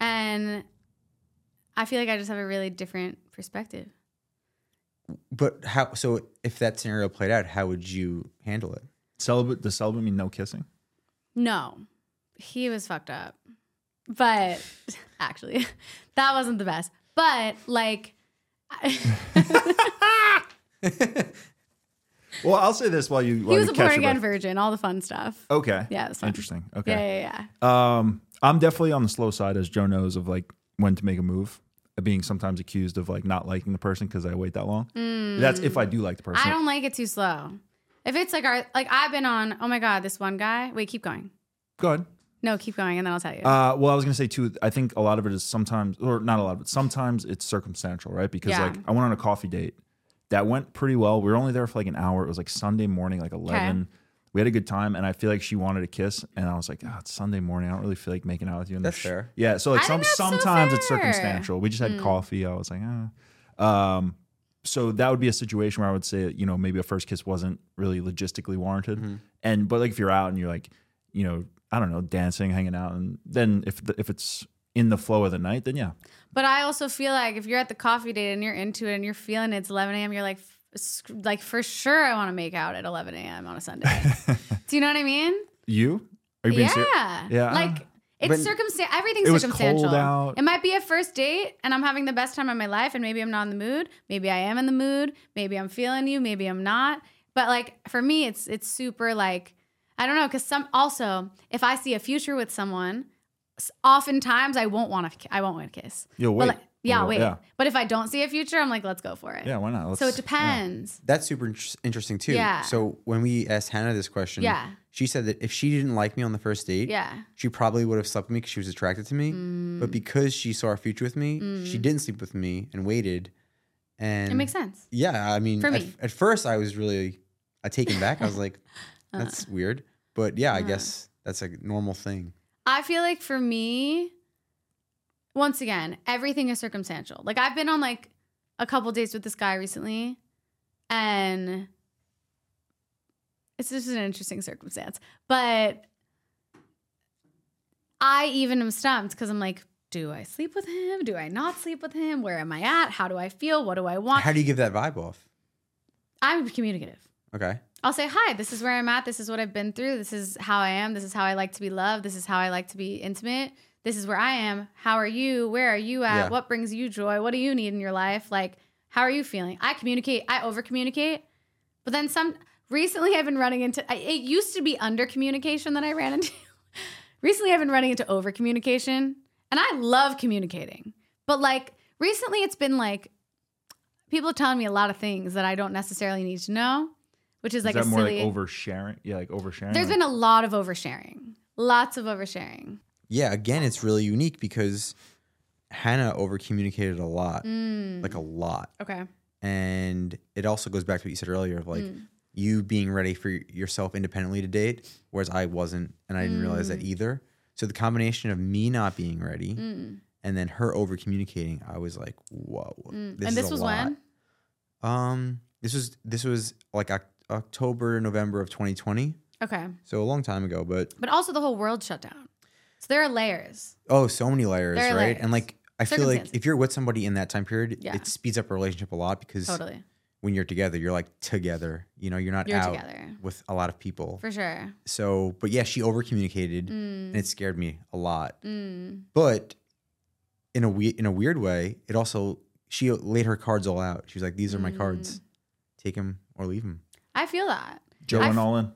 And I feel like I just have a really different perspective. But how? So if that scenario played out, how would you handle it? Celibate does celibate mean no kissing? No, he was fucked up. But <laughs> actually, <laughs> that wasn't the best. But like, <laughs> Well, I'll say this while you he while was you a born again breath. virgin, all the fun stuff. Okay. Yeah, it. Interesting. Okay. Yeah, yeah, yeah. Um, I'm definitely on the slow side, as Joe knows, of like when to make a move. Being sometimes accused of like not liking the person because I wait that long. That's if I do like the person. I don't like it too slow. If it's like our like I've been on, oh my god, this one guy. Wait, keep going. Go ahead. No, keep going, and then I'll tell you. Uh, well, I was gonna say too. I think a lot of it is sometimes, or not a lot of it. Sometimes it's circumstantial, right? Because Yeah. like I went on a coffee date that went pretty well. We were only there for like an hour. It was like Sunday morning, like eleven. We had a good time, and I feel like she wanted a kiss, and I was like, "Ah, it's Sunday morning. I don't really feel like making out with you." And That's sh- fair. Yeah. So like I some think that's so sometimes it's circumstantial. We just had coffee. I was like, ah. Um, so that would be a situation where I would say, you know, maybe a first kiss wasn't really logistically warranted. And but like if you're out and you're like, you know, I don't know, dancing, hanging out, and then if the, if it's in the flow of the night, then yeah, but I also feel like if you're at the coffee date and you're into it and you're feeling it, it's 11 a.m. You're like, f- sc- like for sure, I want to make out at 11 a.m. on a Sunday. <laughs> Do you know what I mean? you are you being yeah. serious? Yeah. Like it's But- circumstan Everything's It was cold circumstantial. out. It might be a first date and I'm having the best time of my life and maybe I'm not in the mood. Maybe I am in the mood. Maybe I'm feeling you. Maybe I'm not. But like for me, it's it's super like I don't know because some also if I see a future with someone, oftentimes I won't want to I won't want to kiss. You'll But wait. like, yeah, wait. yeah. But if I don't see a future, I'm like, let's go for it. Yeah, why not? So Let's- it depends. That's super inter- interesting too. Yeah. So when we asked Hannah this question, Yeah. she said that if she didn't like me on the first date, Yeah. she probably would have slept with me because she was attracted to me. Mm. But because she saw a future with me, she didn't sleep with me and waited. And It makes sense. Yeah, I mean, For at, me. at first I was really uh, taken back. I was like, <laughs> Uh. "That's weird," but yeah, I guess that's a normal thing. I feel like for me, once again, everything is circumstantial. Like I've been on like a couple dates with this guy recently, and it's just an interesting circumstance. But I even am stumped because I'm like, do I sleep with him? Do I not sleep with him? Where am I at? How do I feel? What do I want? How do you give that vibe off? I'm communicative. Okay, I'll say, Hi, this is where I'm at. This is what I've been through. This is how I am. This is how I like to be loved. This is how I like to be intimate. This is where I am. How are you? Where are you at? Yeah. What brings you joy? What do you need in your life? Like, how are you feeling? I communicate, I over communicate. But then some, recently I've been running into, I- it used to be under communication that I ran into. <laughs> recently I've been running into over communication. And I love communicating. But like, recently it's been like, people telling me a lot of things that I don't necessarily need to know, which is is like that a more silly. like oversharing? Yeah, like oversharing. There's like- been a lot of oversharing, lots of oversharing. Yeah. Again, it's really unique because Hannah over communicated a lot, Mm. like a lot, Okay. and it also goes back to what you said earlier of like Mm. you being ready for yourself independently to date, whereas I wasn't, and I didn't realize that Mm. either. So the combination of me not being ready Mm. and then her over communicating, I was like, "Whoa!" Mm. and is this a was lot. when? Um, this was this was like October, November of 2020, Okay. so a long time ago. But But also the whole world shut down. So there are layers. oh, so many layers, right? layers. And like, I feel like if you're with somebody in that time period, Yeah. it speeds up a relationship a lot because Totally. when you're together, you're like together. You know, you're not You're out together. with a lot of people. For sure. So, but yeah, she over communicated Mm. and it scared me a lot. But in a we- in a weird way, it also she laid her cards all out. She was like, "These are my Mm. cards. Take them or leave them." I feel that. Joe I went f- all in.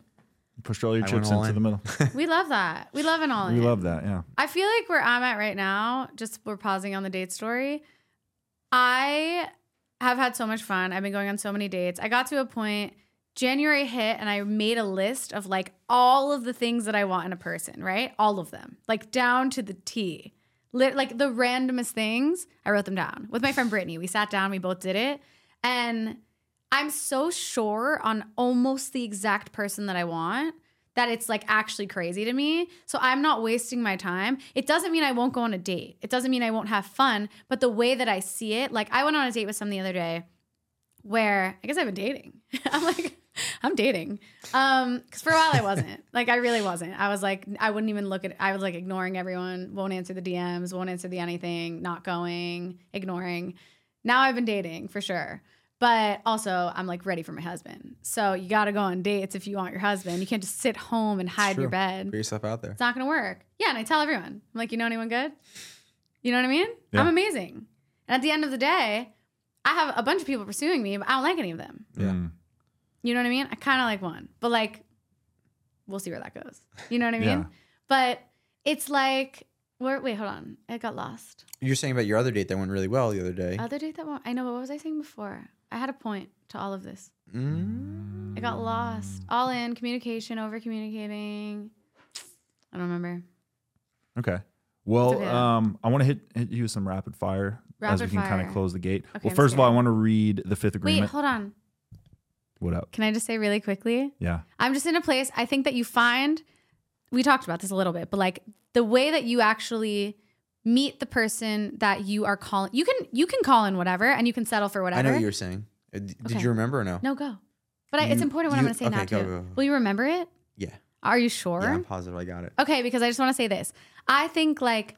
Pushed all your I chips all into in. the middle. <laughs> We love that. We love an all we in. love that. Yeah. I feel like where I'm at right now, just we're pausing on the date story. I have had so much fun. I've been going on so many dates. I got to a point, January hit, and I made a list of like all of the things that I want in a person, right? All of them, like down to the T. Lit, like the randomest things, I wrote them down with my friend Brittany. We sat down, we both did it. And I'm so sure on almost the exact person that I want that it's like actually crazy to me. So I'm not wasting my time. It doesn't mean I won't go on a date. It doesn't mean I won't have fun, but the way that I see it, like I went on a date with someone the other day where I guess I've been dating. <laughs> I'm like I'm dating. Um cuz for a while I wasn't. <laughs> like I really wasn't. I was like I wouldn't even look at I was like ignoring everyone, won't answer the DMs, won't answer the anything, not going, ignoring. Now I've been dating for sure. But also, I'm like ready for my husband. So you got to go on dates if you want your husband. You can't just sit home and hide your bed. Put yourself out there. It's not going to work. Yeah, and I tell everyone, I'm like, you know anyone good? You know what I mean? Yeah. I'm amazing. And at the end of the day, I have a bunch of people pursuing me, but I don't like any of them. Yeah. Mm. You know what I mean? I kind of like one, but like, we'll see where that goes. You know what I mean? Yeah. But it's like, where, wait, hold on. I got lost. You're saying about your other date that went really well the other day. Other date that one, I know, but what was I saying before? I had a point to all of this. Mm. I got lost. All in communication, over communicating. I don't remember. Okay. Well, okay. um, I want to hit, hit you with some rapid fire as we can kind of close the gate. Okay, well, first of all, I want to read the fifth agreement. Wait, hold on. what up? Can I just say really quickly? Yeah. I'm just in a place. I think that you find. We talked about this a little bit, but like the way that you actually meet the person that you are calling, you can you can call in whatever, and you can settle for whatever. I know what you were saying. Uh, Did Okay. you remember or no? no, go. But I, it's important what I'm you- going to say okay, now go, too. go, go. Will you remember it? Yeah. Are you sure? Yeah, I'm positive I got it. Okay, because I just want to say this. I think like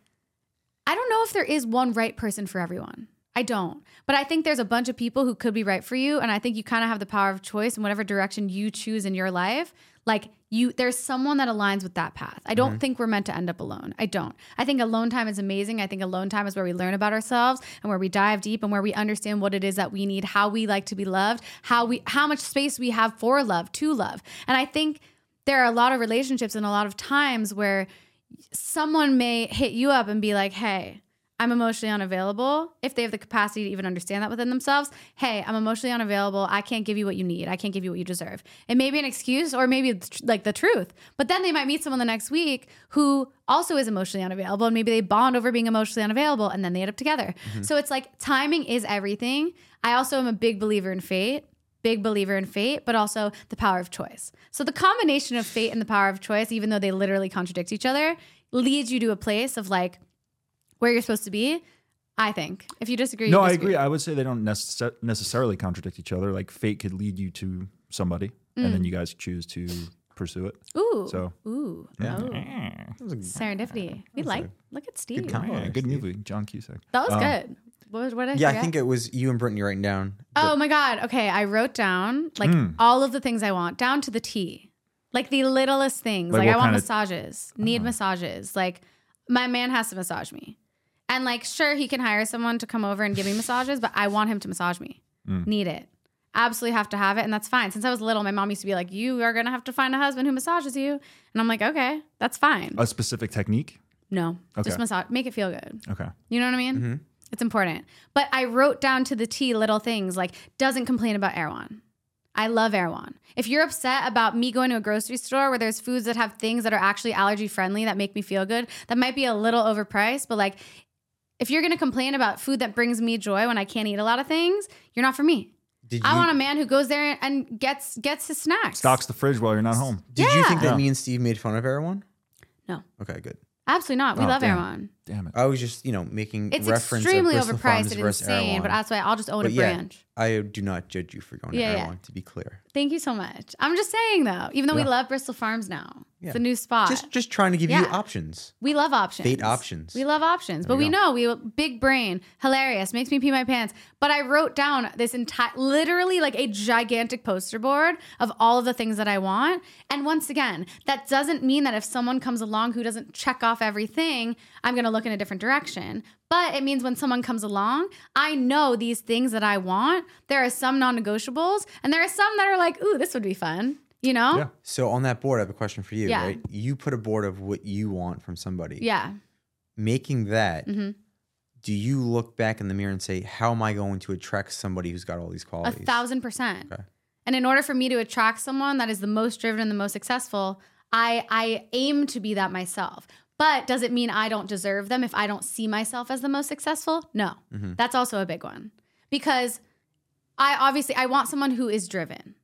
I don't know if there is one right person for everyone. I don't. But I think there's a bunch of people who could be right for you and I think you kind of have the power of choice in whatever direction you choose in your life. Like you there's someone that aligns with that path. I don't mm-hmm. think we're meant to end up alone. I don't. I think alone time is amazing. I think alone time is where we learn about ourselves and where we dive deep and where we understand what it is that we need, how we like to be loved, how we how much space we have for love, to love. And I think there are a lot of relationships and a lot of times where someone may hit you up and be like, hey, I'm emotionally unavailable. If they have the capacity to even understand that within themselves, hey, I'm emotionally unavailable. I can't give you what you need. I can't give you what you deserve. It may be an excuse or maybe it's tr- like the truth. But then they might meet someone the next week who also is emotionally unavailable and maybe they bond over being emotionally unavailable and then they end up together. Mm-hmm. So it's like timing is everything. I also am a big believer in fate big believer in fate, but also the power of choice. So the combination of fate and the power of choice, even though they literally contradict each other, leads you to a place of like where you're supposed to be. I think. If you disagree, No, you I agree. I would say they don't necess- necessarily contradict each other. Like fate could lead you to somebody, and Mm. then you guys choose to pursue it. Ooh. So- ooh. Yeah. Oh. That was a- Serendipity. We like. Look at Steve. combo. Yeah, good Steve. movie, John Cusack. That was Um, good. What, what did I yeah, I think it was you and Brittany writing down. Oh my God. Okay. I wrote down like Mm. all of the things I want, down to the T. Like the littlest things. Like Like, I want kind of- massages, need massages. Like my man has to massage me. And like, sure, he can hire someone to come over and give me massages, but I want him to massage me. Mm. Need it. Absolutely have to have it. And that's fine. Since I was little, my mom used to be like, you are going to have to find a husband who massages you. And I'm like, okay, that's fine. A specific technique. no, Okay. just massage, make it feel good. Okay. You know what I mean? Mhm. It's important. But I wrote down to the T little things like doesn't complain about Erewhon. I love Erewhon. If you're upset about me going to a grocery store where there's foods that have things that are actually allergy friendly that make me feel good, that might be a little overpriced, but like if you're gonna complain about food that brings me joy when I can't eat a lot of things, you're not for me. Did you, I want a man who goes there and gets gets his snacks. Stocks the fridge while you're not home. did you think that Yeah. me and Steve made fun of everyone? No. Okay, good. Absolutely not. We Oh, love damn. Erewhon. Damn it. I was just you know making It's reference extremely of Bristol overpriced Farms and versus insane, but that's why I'll just own But a yeah, branch. I do not judge you for going Yeah, to yeah. Erewhon. To be clear, Thank you so much. I'm just saying though, even though we love Bristol Farms now, Yeah. it's a new spot. just just trying to give you options. we love options. Fate options. We love options, but we go. know we big brain, hilarious, makes me pee my pants. But I wrote down this entire, literally like a gigantic poster board of all of the things that I want. And once again, that doesn't mean that if someone comes along who doesn't check off everything, I'm going to look in a different direction. But it means when someone comes along, I know these things that I want. There are some non-negotiables, and there are some that are like, "Ooh, this would be fun," you know? Yeah. So on that board, I have a question for you. Yeah. Right, you put a board of what you want from somebody. Yeah. Making that, Mhm. do you look back in the mirror and say, "How am I going to attract somebody who's got all these qualities? A thousand percent. Okay. And in order for me to attract someone that is the most driven and the most successful, I I aim to be that myself. But does it mean I don't deserve them if I don't see myself as the most successful? No. Mm-hmm. That's also a big one. Because I obviously I want someone who is driven.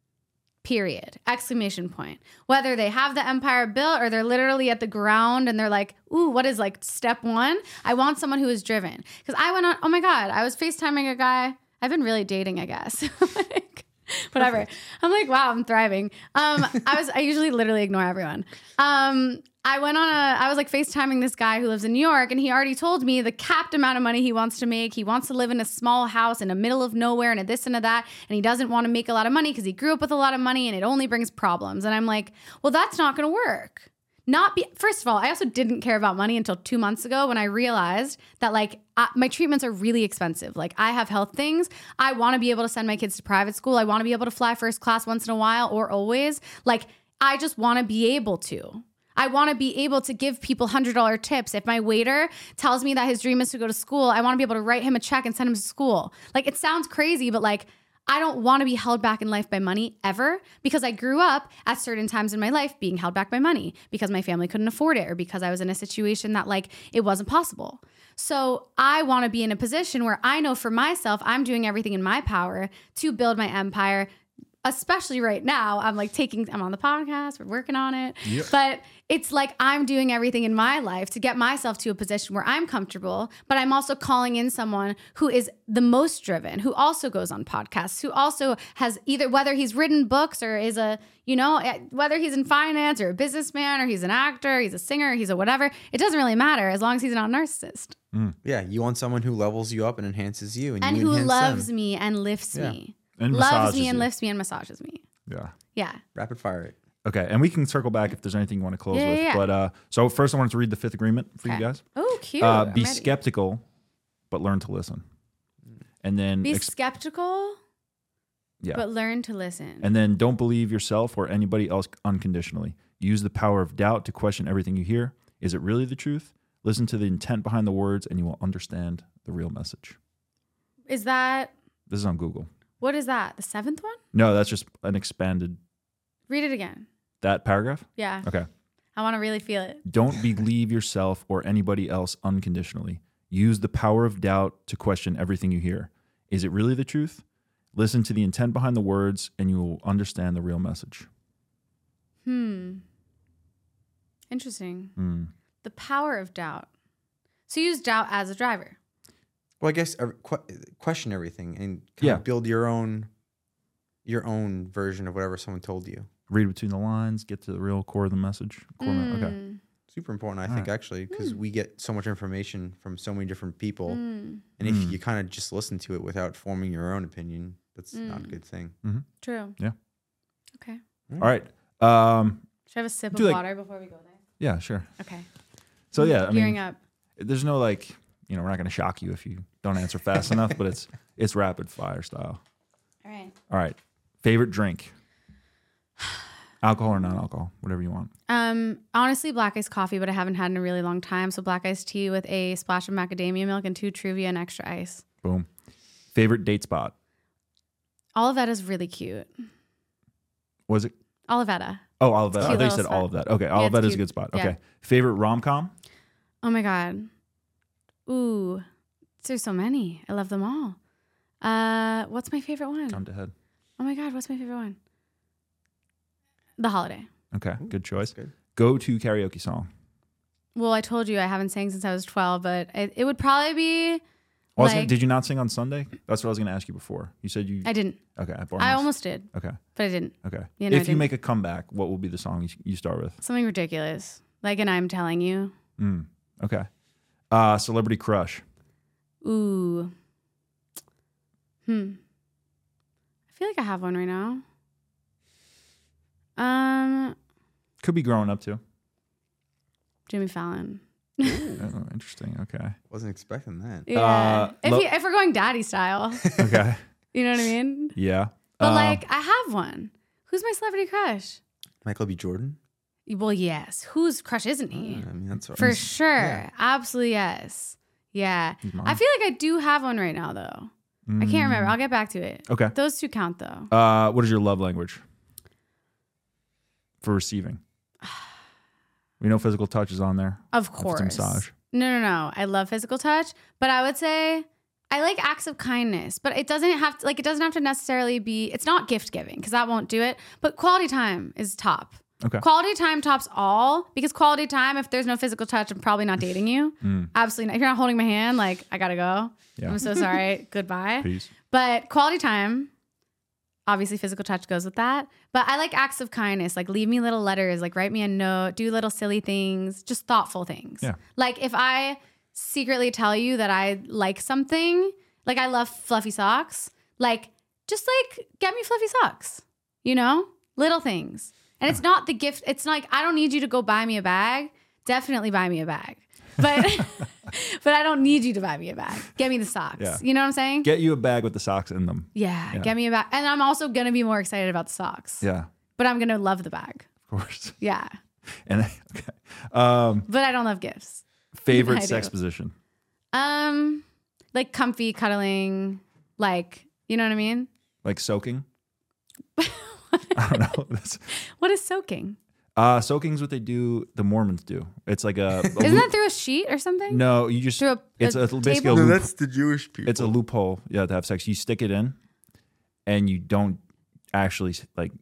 Period. Exclamation point. Whether they have the empire built or they're literally at the ground and they're like, ooh, what is like step one? I want someone who is driven. Because I went on, oh my God, I was FaceTiming a guy. I've been really dating, I guess. <laughs> like, <laughs> whatever. I'm like, wow, I'm thriving. Um, I was, I usually literally ignore everyone. Um, I went on a, I was like FaceTiming this guy who lives in New York, and he already told me the capped amount of money he wants to make. He wants to live in a small house in the middle of nowhere and a this and a that. And he doesn't want to make a lot of money because he grew up with a lot of money and it only brings problems. And I'm like, well, that's not going to work. Not be, first of all, I also didn't care about money until two months ago when I realized that like I, my treatments are really expensive. Like I have health things. I want to be able to send my kids to private school. I want to be able to fly first class once in a while or always. Like I just want to be able to. I want to be able to give people $100 tips. If my waiter tells me that his dream is to go to school, I want to be able to write him a check and send him to school. Like it sounds crazy, but like I don't want to be held back in life by money ever because I grew up at certain times in my life being held back by money because my family couldn't afford it or because I was in a situation that like it wasn't possible. So I want to be in a position where I know for myself I'm doing everything in my power to build my empire. Especially right now, I'm like taking, I'm on the podcast, we're working on it. But it's like I'm doing everything in my life to get myself to a position where I'm comfortable, but I'm also calling in someone who is the most driven, who also goes on podcasts, who also has either whether he's written books or is a, you know, eh, whether he's in finance or a businessman or he's an actor, he's a singer, he's a whatever, it doesn't really matter as long as he's not a narcissist Yeah, you want someone who levels you up and enhances you, and, and you who loves them. me and lifts Yeah. me. And loves me and you. lifts me and massages me. Yeah. Yeah. Rapid fire it. Okay. And we can circle back if there's anything you want to close Yeah, with. yeah. But uh, so first, I wanted to read the fifth agreement for you guys. Oh, cute. Uh, be ready. skeptical, but learn to listen. And then, Be ex- skeptical, yeah. but learn to listen. and then don't believe yourself or anybody else unconditionally. Use the power of doubt to question everything you hear. Is it really the truth? Listen to the intent behind the words, and you will understand the real message. is that This is on Google. what is that? The seventh one? No, that's just an expanded Read it again. That paragraph. Yeah. Okay. I want to really feel it. Don't believe yourself or anybody else unconditionally. Use the power of doubt to question everything you hear. Is it really the truth? Listen to the intent behind the words, and you will understand the real message. Hmm. Interesting. Hmm. The power of doubt. So use doubt as a driver. Well, I guess uh, que- question everything and kind Yeah. of build your own your own version of whatever someone told you. Read between the lines, get to the real core of the message. Core me- Okay. Mm, Super important, I All think, right. actually, because we get so much information from so many different people, mm, and if Mm. you kind of just listen to it without forming your own opinion, that's not a Mm. good thing. true. Yeah. Okay. All right. Um, Should I have a sip of like- water before we go there? yeah, sure. Okay. So yeah, I Gearing mean, up. there's no like, you know, we're not going to shock you if you don't answer fast <laughs> enough, but it's it's rapid fire style. All right. All right. Favorite drink? Alcohol or non-alcohol, whatever you want. Um, honestly, black iced coffee, but I haven't had in a really long time. So black iced tea with a splash of macadamia milk and two Truvia and extra ice. Boom. Favorite date spot? Olivetta's really cute. Was it? Olivetta. Oh, Olivetta. I thought you said spot. all of that. Okay, it's Olivetta is a good spot. Yeah. Okay. Favorite rom com? Oh my god. Ooh, there's so many. I love them all. Uh, what's my favorite one? Come to head. Oh my god, what's my favorite one? The Holiday. Okay, good choice. Good. Go to karaoke song. Well, I told you I haven't sang since I was 12, but it, it would probably be. Well, I was gonna- did you not sing on Sunday? That's what I was going to ask you before. You said you. I didn't. okay. at I almost did, Okay. but I didn't. Okay. Yeah, no, I if you make a comeback, what will be the song you, you start with? Something ridiculous. Like, and I'm telling you. Mm, okay. Uh, celebrity crush. Ooh. Hmm. I feel like I have one right now. Um, Could be growing up too. Jimmy Fallon. Oh, interesting. Okay. Wasn't expecting that. Yeah. Uh, if, lo- you, if we're going daddy style, <laughs> Okay. you know what I mean? yeah. But Um, like, I have one. Who's my celebrity crush? Michael B. Jordan. Well, yes. Whose crush isn't he? I mean, that's For he's- sure. yeah. Absolutely yes. Yeah. I feel like I do have one right now though. I can't remember. I'll get back to it. Mm. Okay. Those two count though. Uh, what is your love language for receiving? We know physical touch is on there. Of If it's a course. massage. No, no, no. I love physical touch, but I would say I like acts of kindness, but it doesn't have to like it doesn't have to necessarily be it's not gift giving because that won't do it, but quality time is top. Okay. Quality time tops all because quality time if there's no physical touch, I'm probably not dating you. <laughs> Absolutely not. If you're not holding my hand, like I got to go. Mm. Yeah. I'm so sorry. <laughs> Goodbye. Peace. But quality time, obviously physical touch goes with that. But I like acts of kindness, like leave me little letters, like write me a note, do little silly things, just thoughtful things. Yeah. Like if I secretly tell you that I like something, like I love fluffy socks, like just like get me fluffy socks, you know? Little things. And it's not the gift, it's like I don't need you to go buy me a bag. Definitely buy me a bag. But <laughs> <laughs> <laughs> but I don't need you to buy me a bag. Get me the socks. Yeah. You know what I'm saying? Get you a bag with the socks in them. Yeah, Yeah. get me a bag. And I'm also gonna be more excited about the socks. Yeah, But I'm gonna love the bag. of course. <laughs> Yeah. And <laughs> okay. Um, But I don't love gifts. favorite sex do. position. Um like comfy cuddling, like you know what I mean? Like soaking. I don't know. What is soaking? Uh, soaking's what they do. The Mormons do. It's like a. a <laughs> Isn't loop- that through a sheet or something? No, you just. Through a- it's a a, basically a table? No, that's the Jewish people. It's a loophole. Yeah, to have sex, you stick it in, and you don't actually like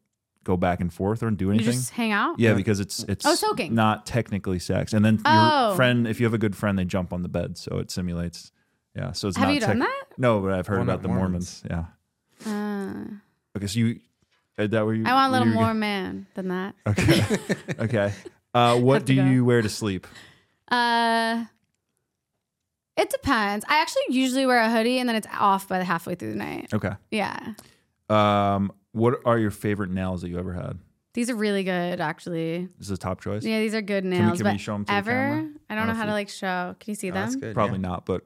go back and forth or do anything. You anything. just hang out? Yeah, because it's it's Oh, soaking. not technically sex. And then your Oh. friend, if you have a good friend, they jump on the bed, so it simulates. Yeah, so it's Have not you done that? No, but I've heard Why about the Mormons. Mormons? Yeah. Uh, Okay, so you is that where you? I want a little you were more man than that. Okay. <laughs> okay. Uh, what do go. you wear to sleep? Uh it depends. I actually usually wear a hoodie and then it's off by the halfway through the night. Okay. Yeah. Um, what are your favorite nails that you ever had? These are really good actually. This is a top choice. Yeah, these are good we- nails. can we but show 'em to the ever? camera? I don't I know don't how to like show. Can you see Oh, them? that's good. Probably yeah. not, but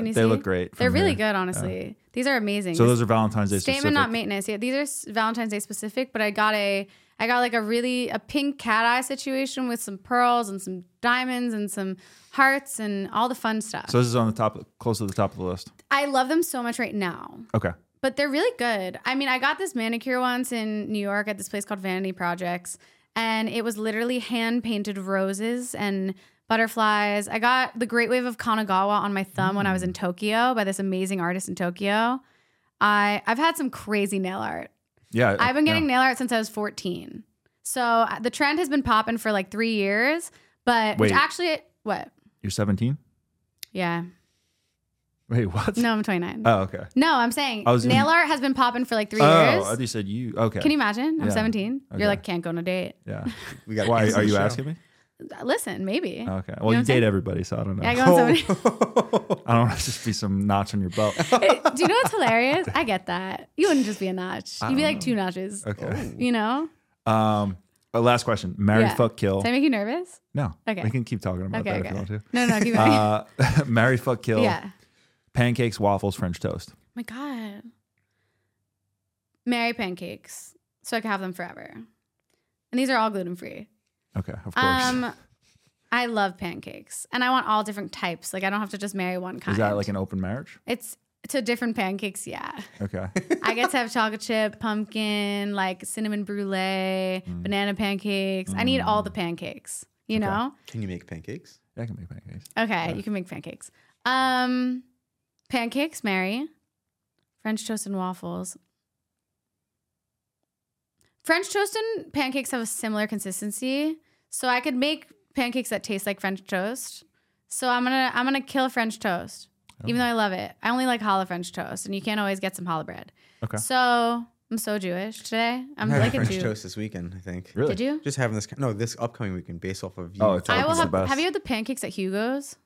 uh, they see? look great. They're really here. good, honestly. These are amazing. So those are Valentine's Day statement specific. not maintenance. Yeah, these are Valentine's Day specific, but I got a I got like a really a pink cat eye situation with some pearls and some diamonds and some hearts and all the fun stuff. So this is on the top, close to the top of the list. I love them so much right now. Okay. But they're really good. I mean, I got this manicure once in New York at this place called Vanity Projects, and it was literally hand painted roses and butterflies. I got the Great Wave of Kanagawa on my thumb when I was in Tokyo by this amazing artist in Tokyo. I I've had some crazy nail art. Yeah. I've been getting yeah. nail art since I was 14. So uh, the trend has been popping for like three years, but which Wait. actually, what? You're 17. Yeah. Wait, what? No, I'm 29. Oh, okay. no, I'm saying I was nail in- art has been popping for like three oh, years. I thought you said you. Okay. Can you imagine? I'm Yeah. 17. Okay. You're like, can't go on a date. Yeah. <laughs> We got Why are you show. asking me? Listen, maybe. Okay. Well, know you, date everybody, so I don't know. Yeah, I go on 17. <laughs> I don't want to just be some notch on your belt. <laughs> Do you know what's hilarious? I get that. You wouldn't just be a notch. You'd be like two notches. Okay. You know? Um. last question. Marry, Yeah. fuck, kill. Did I make you nervous? No. Okay. We can keep talking about Okay, that okay. if you want to. No, no, keep. Uh, <laughs> marry, fuck, kill. yeah. Pancakes, waffles, French toast. my God. Marry pancakes so I can have them forever. And these are all gluten free. Okay, of course. Um, I love pancakes and I want all different types. Like, I don't have to just marry one kind. Is that like an open marriage? It's to different pancakes, yeah. Okay. I get to have chocolate chip, pumpkin, like cinnamon brulee, Mm. banana pancakes. I need all the pancakes, you know? Can you make pancakes? Yeah, I can make pancakes. Okay, you can make pancakes. Um pancakes, Mary. French toast and waffles. French toast and pancakes have a similar consistency. So I could make pancakes that taste like French toast. So I'm gonna I'm gonna kill French toast, even oh. though I love it. I only like challah French toast, and you can't always get some challah bread. Okay. So I'm so Jewish today. I'm I'm like a French Jew. toast this weekend. I think. Really? Did you? Just having this. No, this upcoming weekend, based off of. Oh, you, Oh, it's I will it's the have. best. Have you had the pancakes at Hugo's?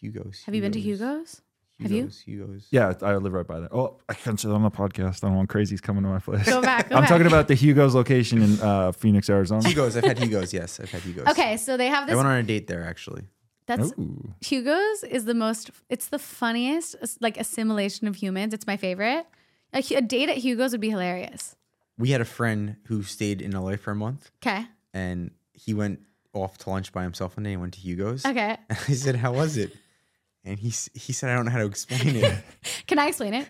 Hugo's. Have you been to Hugo's? Have you? Hugo's, Hugo's. Yeah, I live right by there. Oh, I can't say on the podcast. I don't want crazies coming to my place. Go back. Go I'm back. talking about the Hugo's location in uh, Phoenix, Arizona. Hugo's. I've had Hugo's. Yes, I've had Hugo's. Okay, so they have I this. went on a date there actually. That's Ooh. Hugo's is the most. It's the funniest like assimilation of humans. It's my favorite. A, a date at Hugo's would be hilarious. We had a friend who stayed in LA for a month, Okay. and he went off to lunch by himself one day and went to Hugo's. Okay. And <laughs> I said, "How was it?" And he he said, "I don't know how to explain it." <laughs> Can I explain it?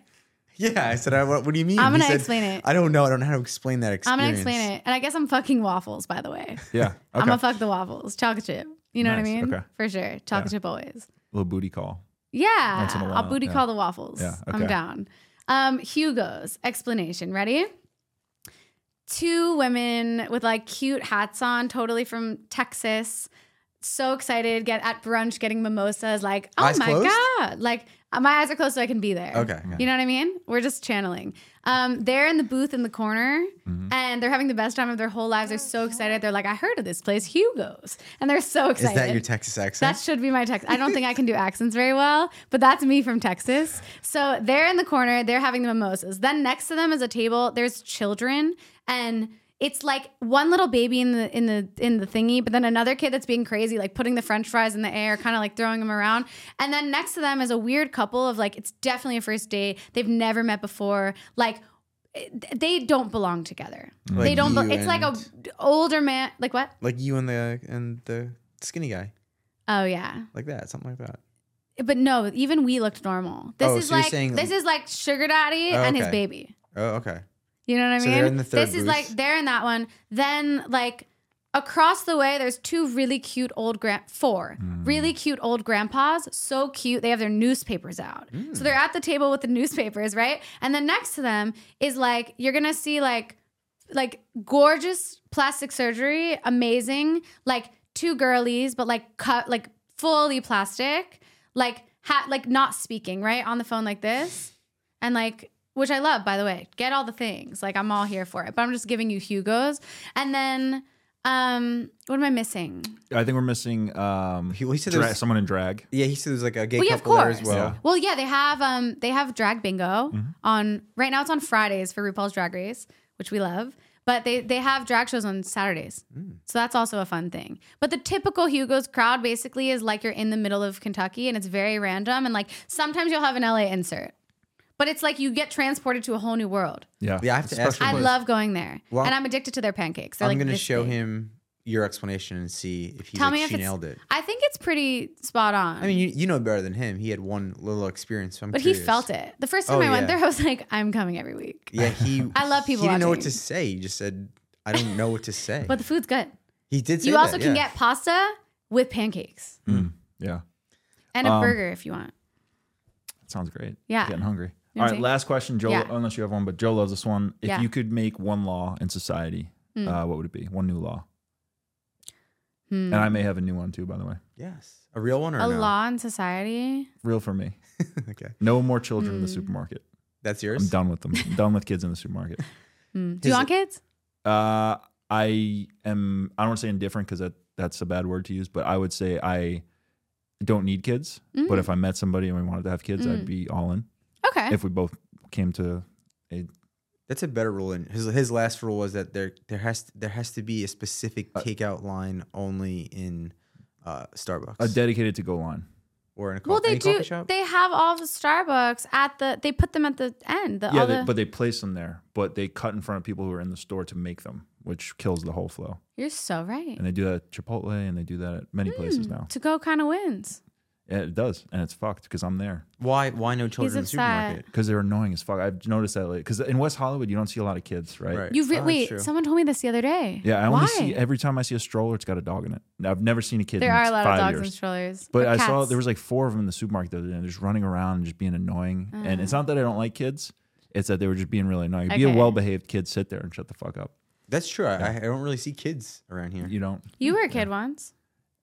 yeah, I said, I, what, "What do you mean?" I'm gonna said, explain it. I don't know. I don't know how to explain that I'm gonna explain it, and I guess I'm fucking waffles. By the way, Yeah. <laughs> I'm gonna fuck the waffles, chocolate chip. You know what I mean? okay. For sure, chocolate Yeah. chip always. Little booty call. Yeah, Once in a I'll booty yeah. call the waffles. Yeah, I'm down. Um, Hugo's explanation. Ready? Two women with like cute hats on, totally from Texas. So excited, get at brunch, getting mimosas. Like, oh Eyes my closed? god! Like, uh, my eyes are closed, so I can be there. Okay, okay. You know what I mean? We're just channeling. Um, they're in the booth in the corner, Mm-hmm. and they're having the best time of their whole lives. They're so excited. They're like, I heard of this place, Hugo's, and they're so excited. Is that your Texas accent? That should be my text. I don't think I can do accents very well, but that's me from Texas. So they're in the corner, they're having the mimosas. Then next to them is a table, there's children and it's like one little baby in the in the in the thingy, but then another kid that's being crazy, like putting the French fries in the air, kind of like throwing them around. And then next to them is a weird couple of like it's definitely a first date. They've never met before. Like eh, they don't belong together. they don't. Be- it's like a older man. Like what? like you and the and the skinny guy, Oh yeah. like that, something like that. But no, even we looked normal. This Oh, is so like this is like sugar daddy Oh, and his baby. Oh, okay. You know what I So mean? they're in the third this is like they're in that one. Then like across the way, there's two really cute old grand four Hmm. really cute old grandpas. So cute. They have their newspapers out. Hmm. So they're at the table with the newspapers, right? And then next to them is like you're gonna see like like gorgeous plastic surgery, amazing. Like two girlies, but like cut like fully plastic, like ha- like not speaking, right? On the phone like this. And like which I love, by the way. Get all the things. Like I'm all here for it. But I'm just giving you Hugo's. And then um what am I missing? I think we're missing um, He- he said dra- there's- someone in drag. Yeah, he said there's like a gay Well, yeah, of couple there as well. Yeah. Well, yeah, they have um they have drag bingo Mm-hmm. on right now it's on Fridays for RuPaul's Drag Race, which we love. But they they have drag shows on Saturdays. Mm. So that's also a fun thing. But the typical Hugo's crowd basically is like you're in the middle of Kentucky and it's very random and like sometimes you'll have an LA insert. But it's like you get transported to a whole new world. Yeah. Yeah, I have to ask you I place. love going there. Well, and I'm addicted to their pancakes. They're I'm like gonna this show big. him your explanation and see if he's Tell like me if she it's nailed it. I think it's pretty spot on. I mean, you, you know better than him. He had one little experience. So I'm but curious. he felt it. The first time Oh, I went yeah. there, I was like, I'm coming every week. Yeah, he. <laughs> I love people He didn't know what watching. to say. He just said, "I don't know what to say." But the food's good. he did. Say You also that, can yeah. get pasta with pancakes Mm, yeah. and a Um, burger if you want. Sounds great. Yeah. Getting hungry. You All know what last question, Joe. Yeah. Unless you have one, but Joe loves this one. If Yeah. you could make one law in society, Hmm. uh, what would it be? One new law. Hmm. And I may have a new one too, by the way. Yes, a real one or A no? law in society. Real for me. <laughs> okay, No more children in the Hmm. supermarket. that's yours. I'm done with them. I'm <laughs> done with kids in the supermarket. Hmm. Do you Is want kids? Uh, I am. I don't want to say indifferent because that that's a bad word to use, but I would say I don't need kids. Mm. But if I met somebody and we wanted to have kids, I'd Mm. be all in. Okay. If we both came to a That's a better rule. And his his last rule was that there there has there has to be a specific Uh, takeout line only in uh, Starbucks a dedicated to go line. or in a co- well, they any do. shop. They have all the Starbucks at the. They put them at the end. The, Yeah, all they, the, but they place them there, but they cut in front of people who are in the store to make them, which kills the whole flow. you're so right. And they do that at Chipotle, and they do that at many places Hmm. now. To go kind of wins. Yeah, it does, and it's fucked because I'm there why why no children in the upset. supermarket? because they're annoying as fuck. I've noticed that because in West Hollywood you don't see a lot of kids, right? Right. You re- Oh, that's wait. true. Someone told me this the other day. Yeah, I only Why? see every time I see a stroller, it's got a dog in it. I've never seen a kid. There in are a lot of five dogs years. and strollers. But Or I saw cats. there was like four of them in the supermarket the other day, and they're just running around and just being annoying. And it's uh-huh. not that I don't like kids; it's that they were just being really annoying. Be a Okay. well-behaved kid, sit there and shut the fuck up. That's true. I, I don't really see kids around here. You don't. You were a kid once.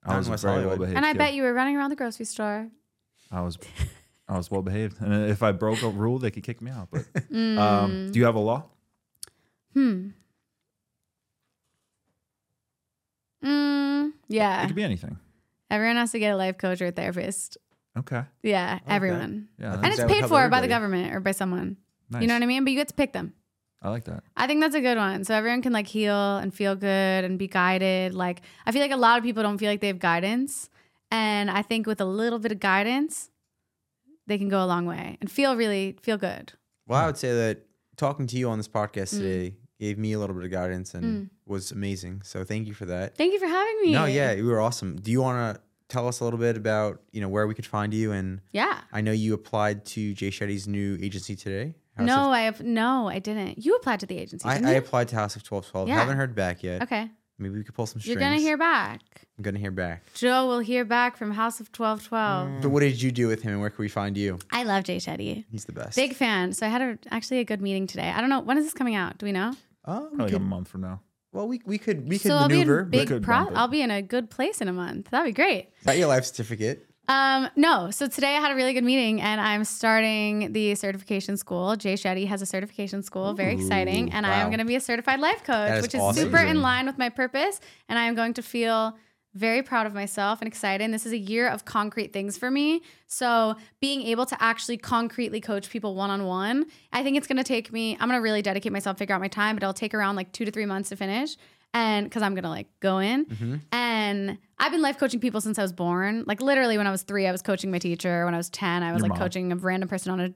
I was in West very Hollywood. well behaved. And I kid. bet you were running around the grocery store. I was <laughs> I was well behaved. And if I broke a rule, they could kick me out. But <laughs> Mm. um, do you have a law? Hmm. Mm, yeah. It could be anything. Everyone has to get a life coach or a therapist. Okay. Yeah, everyone. Yeah, And it's that would paid cover for by the everybody. government or by someone. nice. You know what I mean? But you get to pick them. I like that. I think that's a good one. So everyone can like heal and feel good and be guided. Like I feel like a lot of people don't feel like they have guidance. And I think with a little bit of guidance, they can go a long way and feel really feel good. Well, I would say that talking to you on this podcast Mm. today gave me a little bit of guidance and was amazing. So thank you for that. Thank you for having me. No, yeah, you were awesome. Do you want to tell us a little bit about you know where we could find you? And Yeah. I know you applied to Jay Shetty's new agency today. House no, of- I have no, I didn't. You applied to the agency. I, didn't I you? applied to House of Twelve Twelve. Yeah. Haven't heard back yet. okay. Maybe we could pull some strings. You're gonna hear back. I'm gonna hear back. Joe will hear back from House of Twelve Twelve. But what did you do with him, and where can we find you? I love Jay Shetty. He's the best. Big fan. So I had a, actually a good meeting today. I don't know when is this coming out. Do we know? Oh, we Probably like a month from now. well, we we could we could so I'll be maneuver. in big could pro. I'll be in a good place in a month. That'd be great. got your life certificate. Um, no. So today I had a really good meeting and I'm starting the certification school. Jay Shetty has a certification school. Very exciting. And I am going to be a certified life coach, is which is awesome. super in line with my purpose. And I am going to feel very proud of myself and excited. And this is a year of concrete things for me. So being able to actually concretely coach people one on one, I think it's going to take me, I'm going to really dedicate myself, figure out my time, but it'll take around like two to three months to finish. And because I'm to like go in. Mm-hmm. And I've been life coaching people since I was born. Like literally when I was three, I was coaching my teacher. When I was 10, I was Your like mom. coaching a random person on a,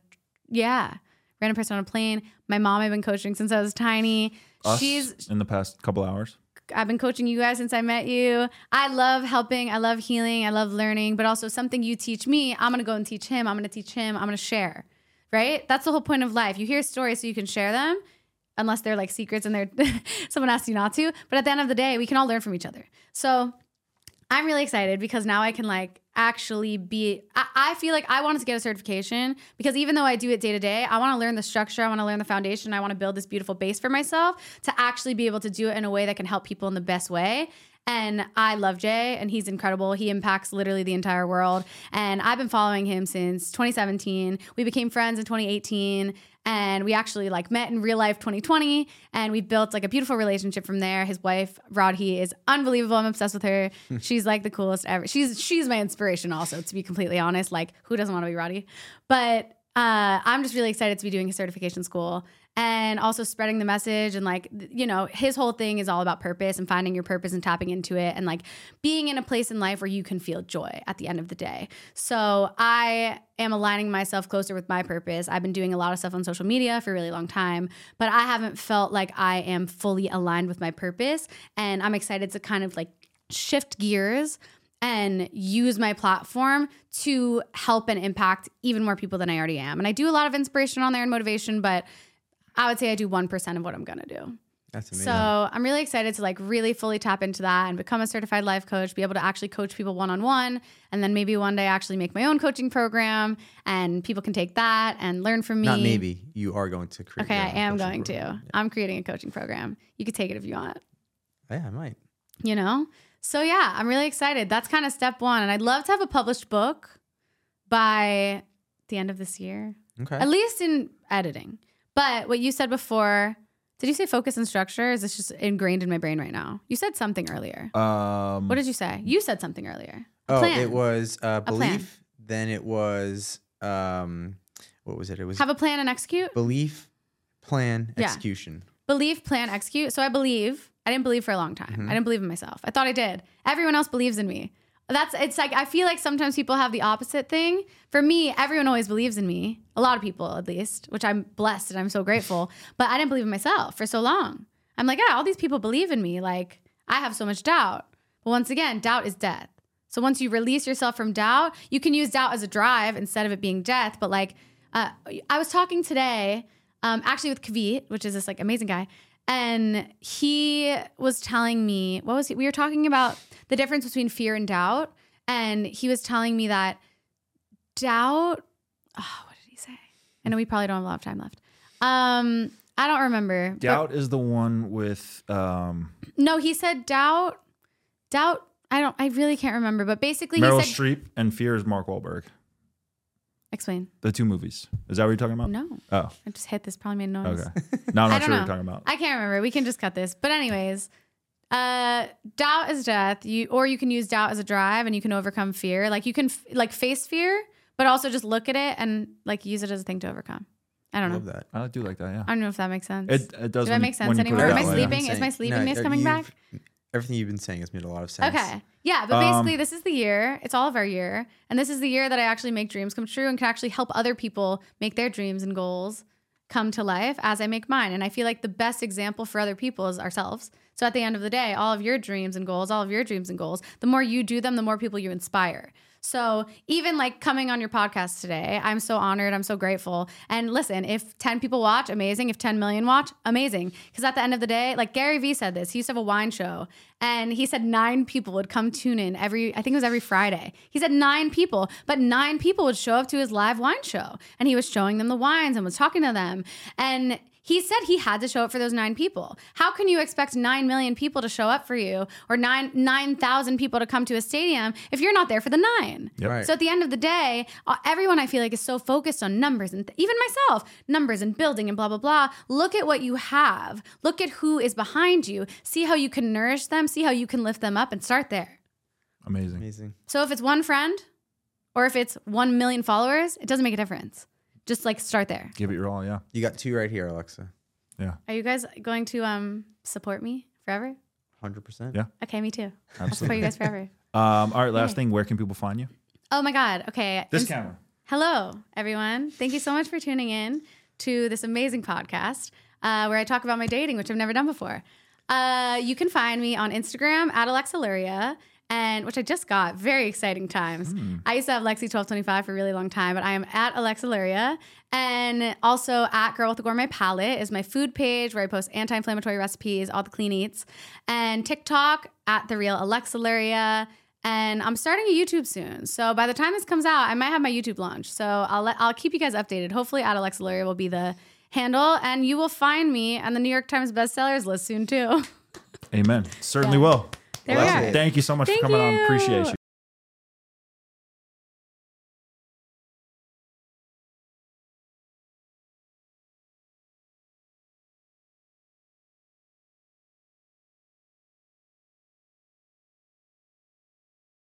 yeah, random person on a plane. My mom I've been coaching since I was tiny. Us She's in the past couple hours. I've been coaching you guys since I met you. I love helping. I love healing. I love learning, but also something you teach me, I'm to go and teach him. I'm to teach him. I'm to share. Right? That's the whole point of life. You hear stories so you can share them, unless they're like secrets and they're <laughs> someone asks you not to. But at the end of the day, we can all learn from each other. So I'm really excited because now I can like actually be. I, I feel like I wanted to get a certification because even though I do it day to day, I want to learn the structure. I want to learn the foundation. I want to build this beautiful base for myself to actually be able to do it in a way that can help people in the best way. And I love Jay, and he's incredible. He impacts literally the entire world. And I've been following him since 2017. We became friends in 2018 and we actually like met in real life 2020 and we built like a beautiful relationship from there. His wife Radhi is unbelievable. I'm obsessed with her. <laughs> She's like the coolest ever. She's she's my inspiration also to be completely honest. Like who doesn't want to be Radhi but uh, i'm just really excited to be doing his certification school and also spreading the message and like you know his whole thing is all about purpose and finding your purpose and tapping into it and like being in a place in life where you can feel joy at the end of the day. So i am aligning myself closer with my purpose. I've been doing a lot of stuff on social media for a really long time but i haven't felt like i am fully aligned with my purpose. And i'm excited to kind of like shift gears and use my platform to help and impact even more people than I already am. And I do a lot of inspiration on there and motivation, but I would say I do 1% of what I'm going to do. That's amazing. So I'm really excited to like really fully tap into that and become a certified life coach, be able to actually coach people one on one, and then maybe one day actually make my own coaching program and people can take that and learn from me. Not maybe. You are going to create. Okay, I am going program. to. I'm creating a coaching program. You could take it if you want Yeah, I might. you know? So yeah, I'm really excited. That's kind of step one. And I'd love to have a published book by the end of this year, Okay. at least in editing. But what you said before, did you say focus and structure? Is this just ingrained in my brain right now? You said something earlier. Um, What did you say? You said something earlier. A oh, plan. it was uh, plan. belief. Then it was um, what was it? It was Have a plan and execute. belief, plan, Yeah. execution. Believe, plan, execute. So I believe. I didn't believe for a long time. Mm-hmm. I didn't believe in myself. I thought I did. Everyone else believes in me. That's it's like I feel like sometimes people have the opposite thing. For me, everyone always believes in me. A lot of people, at least, which I'm blessed and I'm so grateful. <laughs> But I didn't believe in myself for so long. I'm like, yeah, all these people believe in me. Like I have so much doubt. But once again, doubt is death. So once you release yourself from doubt, you can use doubt as a drive instead of it being death. But like, uh, I was talking today, um, actually with Kavit, which is this like amazing guy, and he was telling me what was he? We were talking about the difference between fear and doubt, and he was telling me that doubt. Oh, what did he say? I know we probably don't have a lot of time left. Um, I don't remember. but- doubt is the one with um, no, he said doubt. Doubt. I don't. I really can't remember. But basically, Meryl he said, Streep and Fear is Mark Wahlberg. "Explain." The two movies. Is that what you're talking about? No, Oh, I just hit this. Probably made noise. okay. Now I'm <laughs> not sure what you're talking about. I can't remember. We can just cut this. But anyways, uh, doubt is death. You or you can use doubt as a drive, and you can overcome fear. Like you can f- like face fear, but also just look at it and like use it as a thing to overcome. I I don't know. love that. I do like that. Yeah. I don't know if that makes sense. It, it does. Did when I you- make sense when you put anymore? it Am I way. sleeping? Is my saying- sleepiness no, coming back? Everything you've been saying has made a lot of sense. Okay. Yeah, but Um, basically, this is the year. It's all of our year. And this is the year that I actually make dreams come true and can actually help other people make their dreams and goals come to life as I make mine. And I feel like the best example for other people is ourselves. So at the end of the day, all of your dreams and goals, all of your dreams and goals, the more you do them, the more people you inspire. So even like coming on your podcast today, I'm so honored. I'm so grateful. And listen, if 10 people watch, amazing. If 10 million watch, amazing. Because at the end of the day, like Gary Vee said this, he used to have a wine show and he said nine people would come tune in every, I think it was every Friday. He said nine people, but nine people would show up to his live wine show and he was showing them the wines and was talking to them. And he said he had to show up for those nine people. How can you expect nine million people to show up for you or nine nine thousand people to come to a stadium if you're not there for the nine? Yep. Right. So at the end of the day, uh, everyone I feel like is so focused on numbers and th- even myself, numbers and building and blah blah blah. Look at what you have. Look at who is behind you. See how you can nourish them. See how you can lift them up and start there. Amazing. Amazing. So if it's one friend or if it's 1 million followers, it doesn't make a difference. Just like start there. Give it your all. Yeah. You got two right here, Alexa. Yeah. Are you guys going to um support me forever? Hundred percent. Yeah. Okay, me too. I'll support you guys forever. <laughs> Um, all right. Last Yay. thing. Where can people find you? Oh my God. Okay. This Ins- camera. Hello, everyone. Thank you so much for tuning in to this amazing podcast uh, where I talk about my dating, which I've never done before. Uh, you can find me on Instagram at Alexa Luria, and which I just got. Very exciting times. Hmm. I used to have Lexi1225 for a really long time, but I am at Alexa Luria. And also at Girl with a Gourmet Palette is my food page where I post anti inflammatory recipes, all the clean eats. And TikTok at The Real Alexa Luria and I'm starting a YouTube soon. So by the time this comes out, I might have my YouTube launch. So I'll let, I'll keep you guys updated. Hopefully, at Alexa Luria will be the handle, and you will find me on the New York Times bestsellers list soon too. <laughs> Amen. Certainly Yeah. will. There we are. Thank you so much Thank for coming on. you. Appreciate you.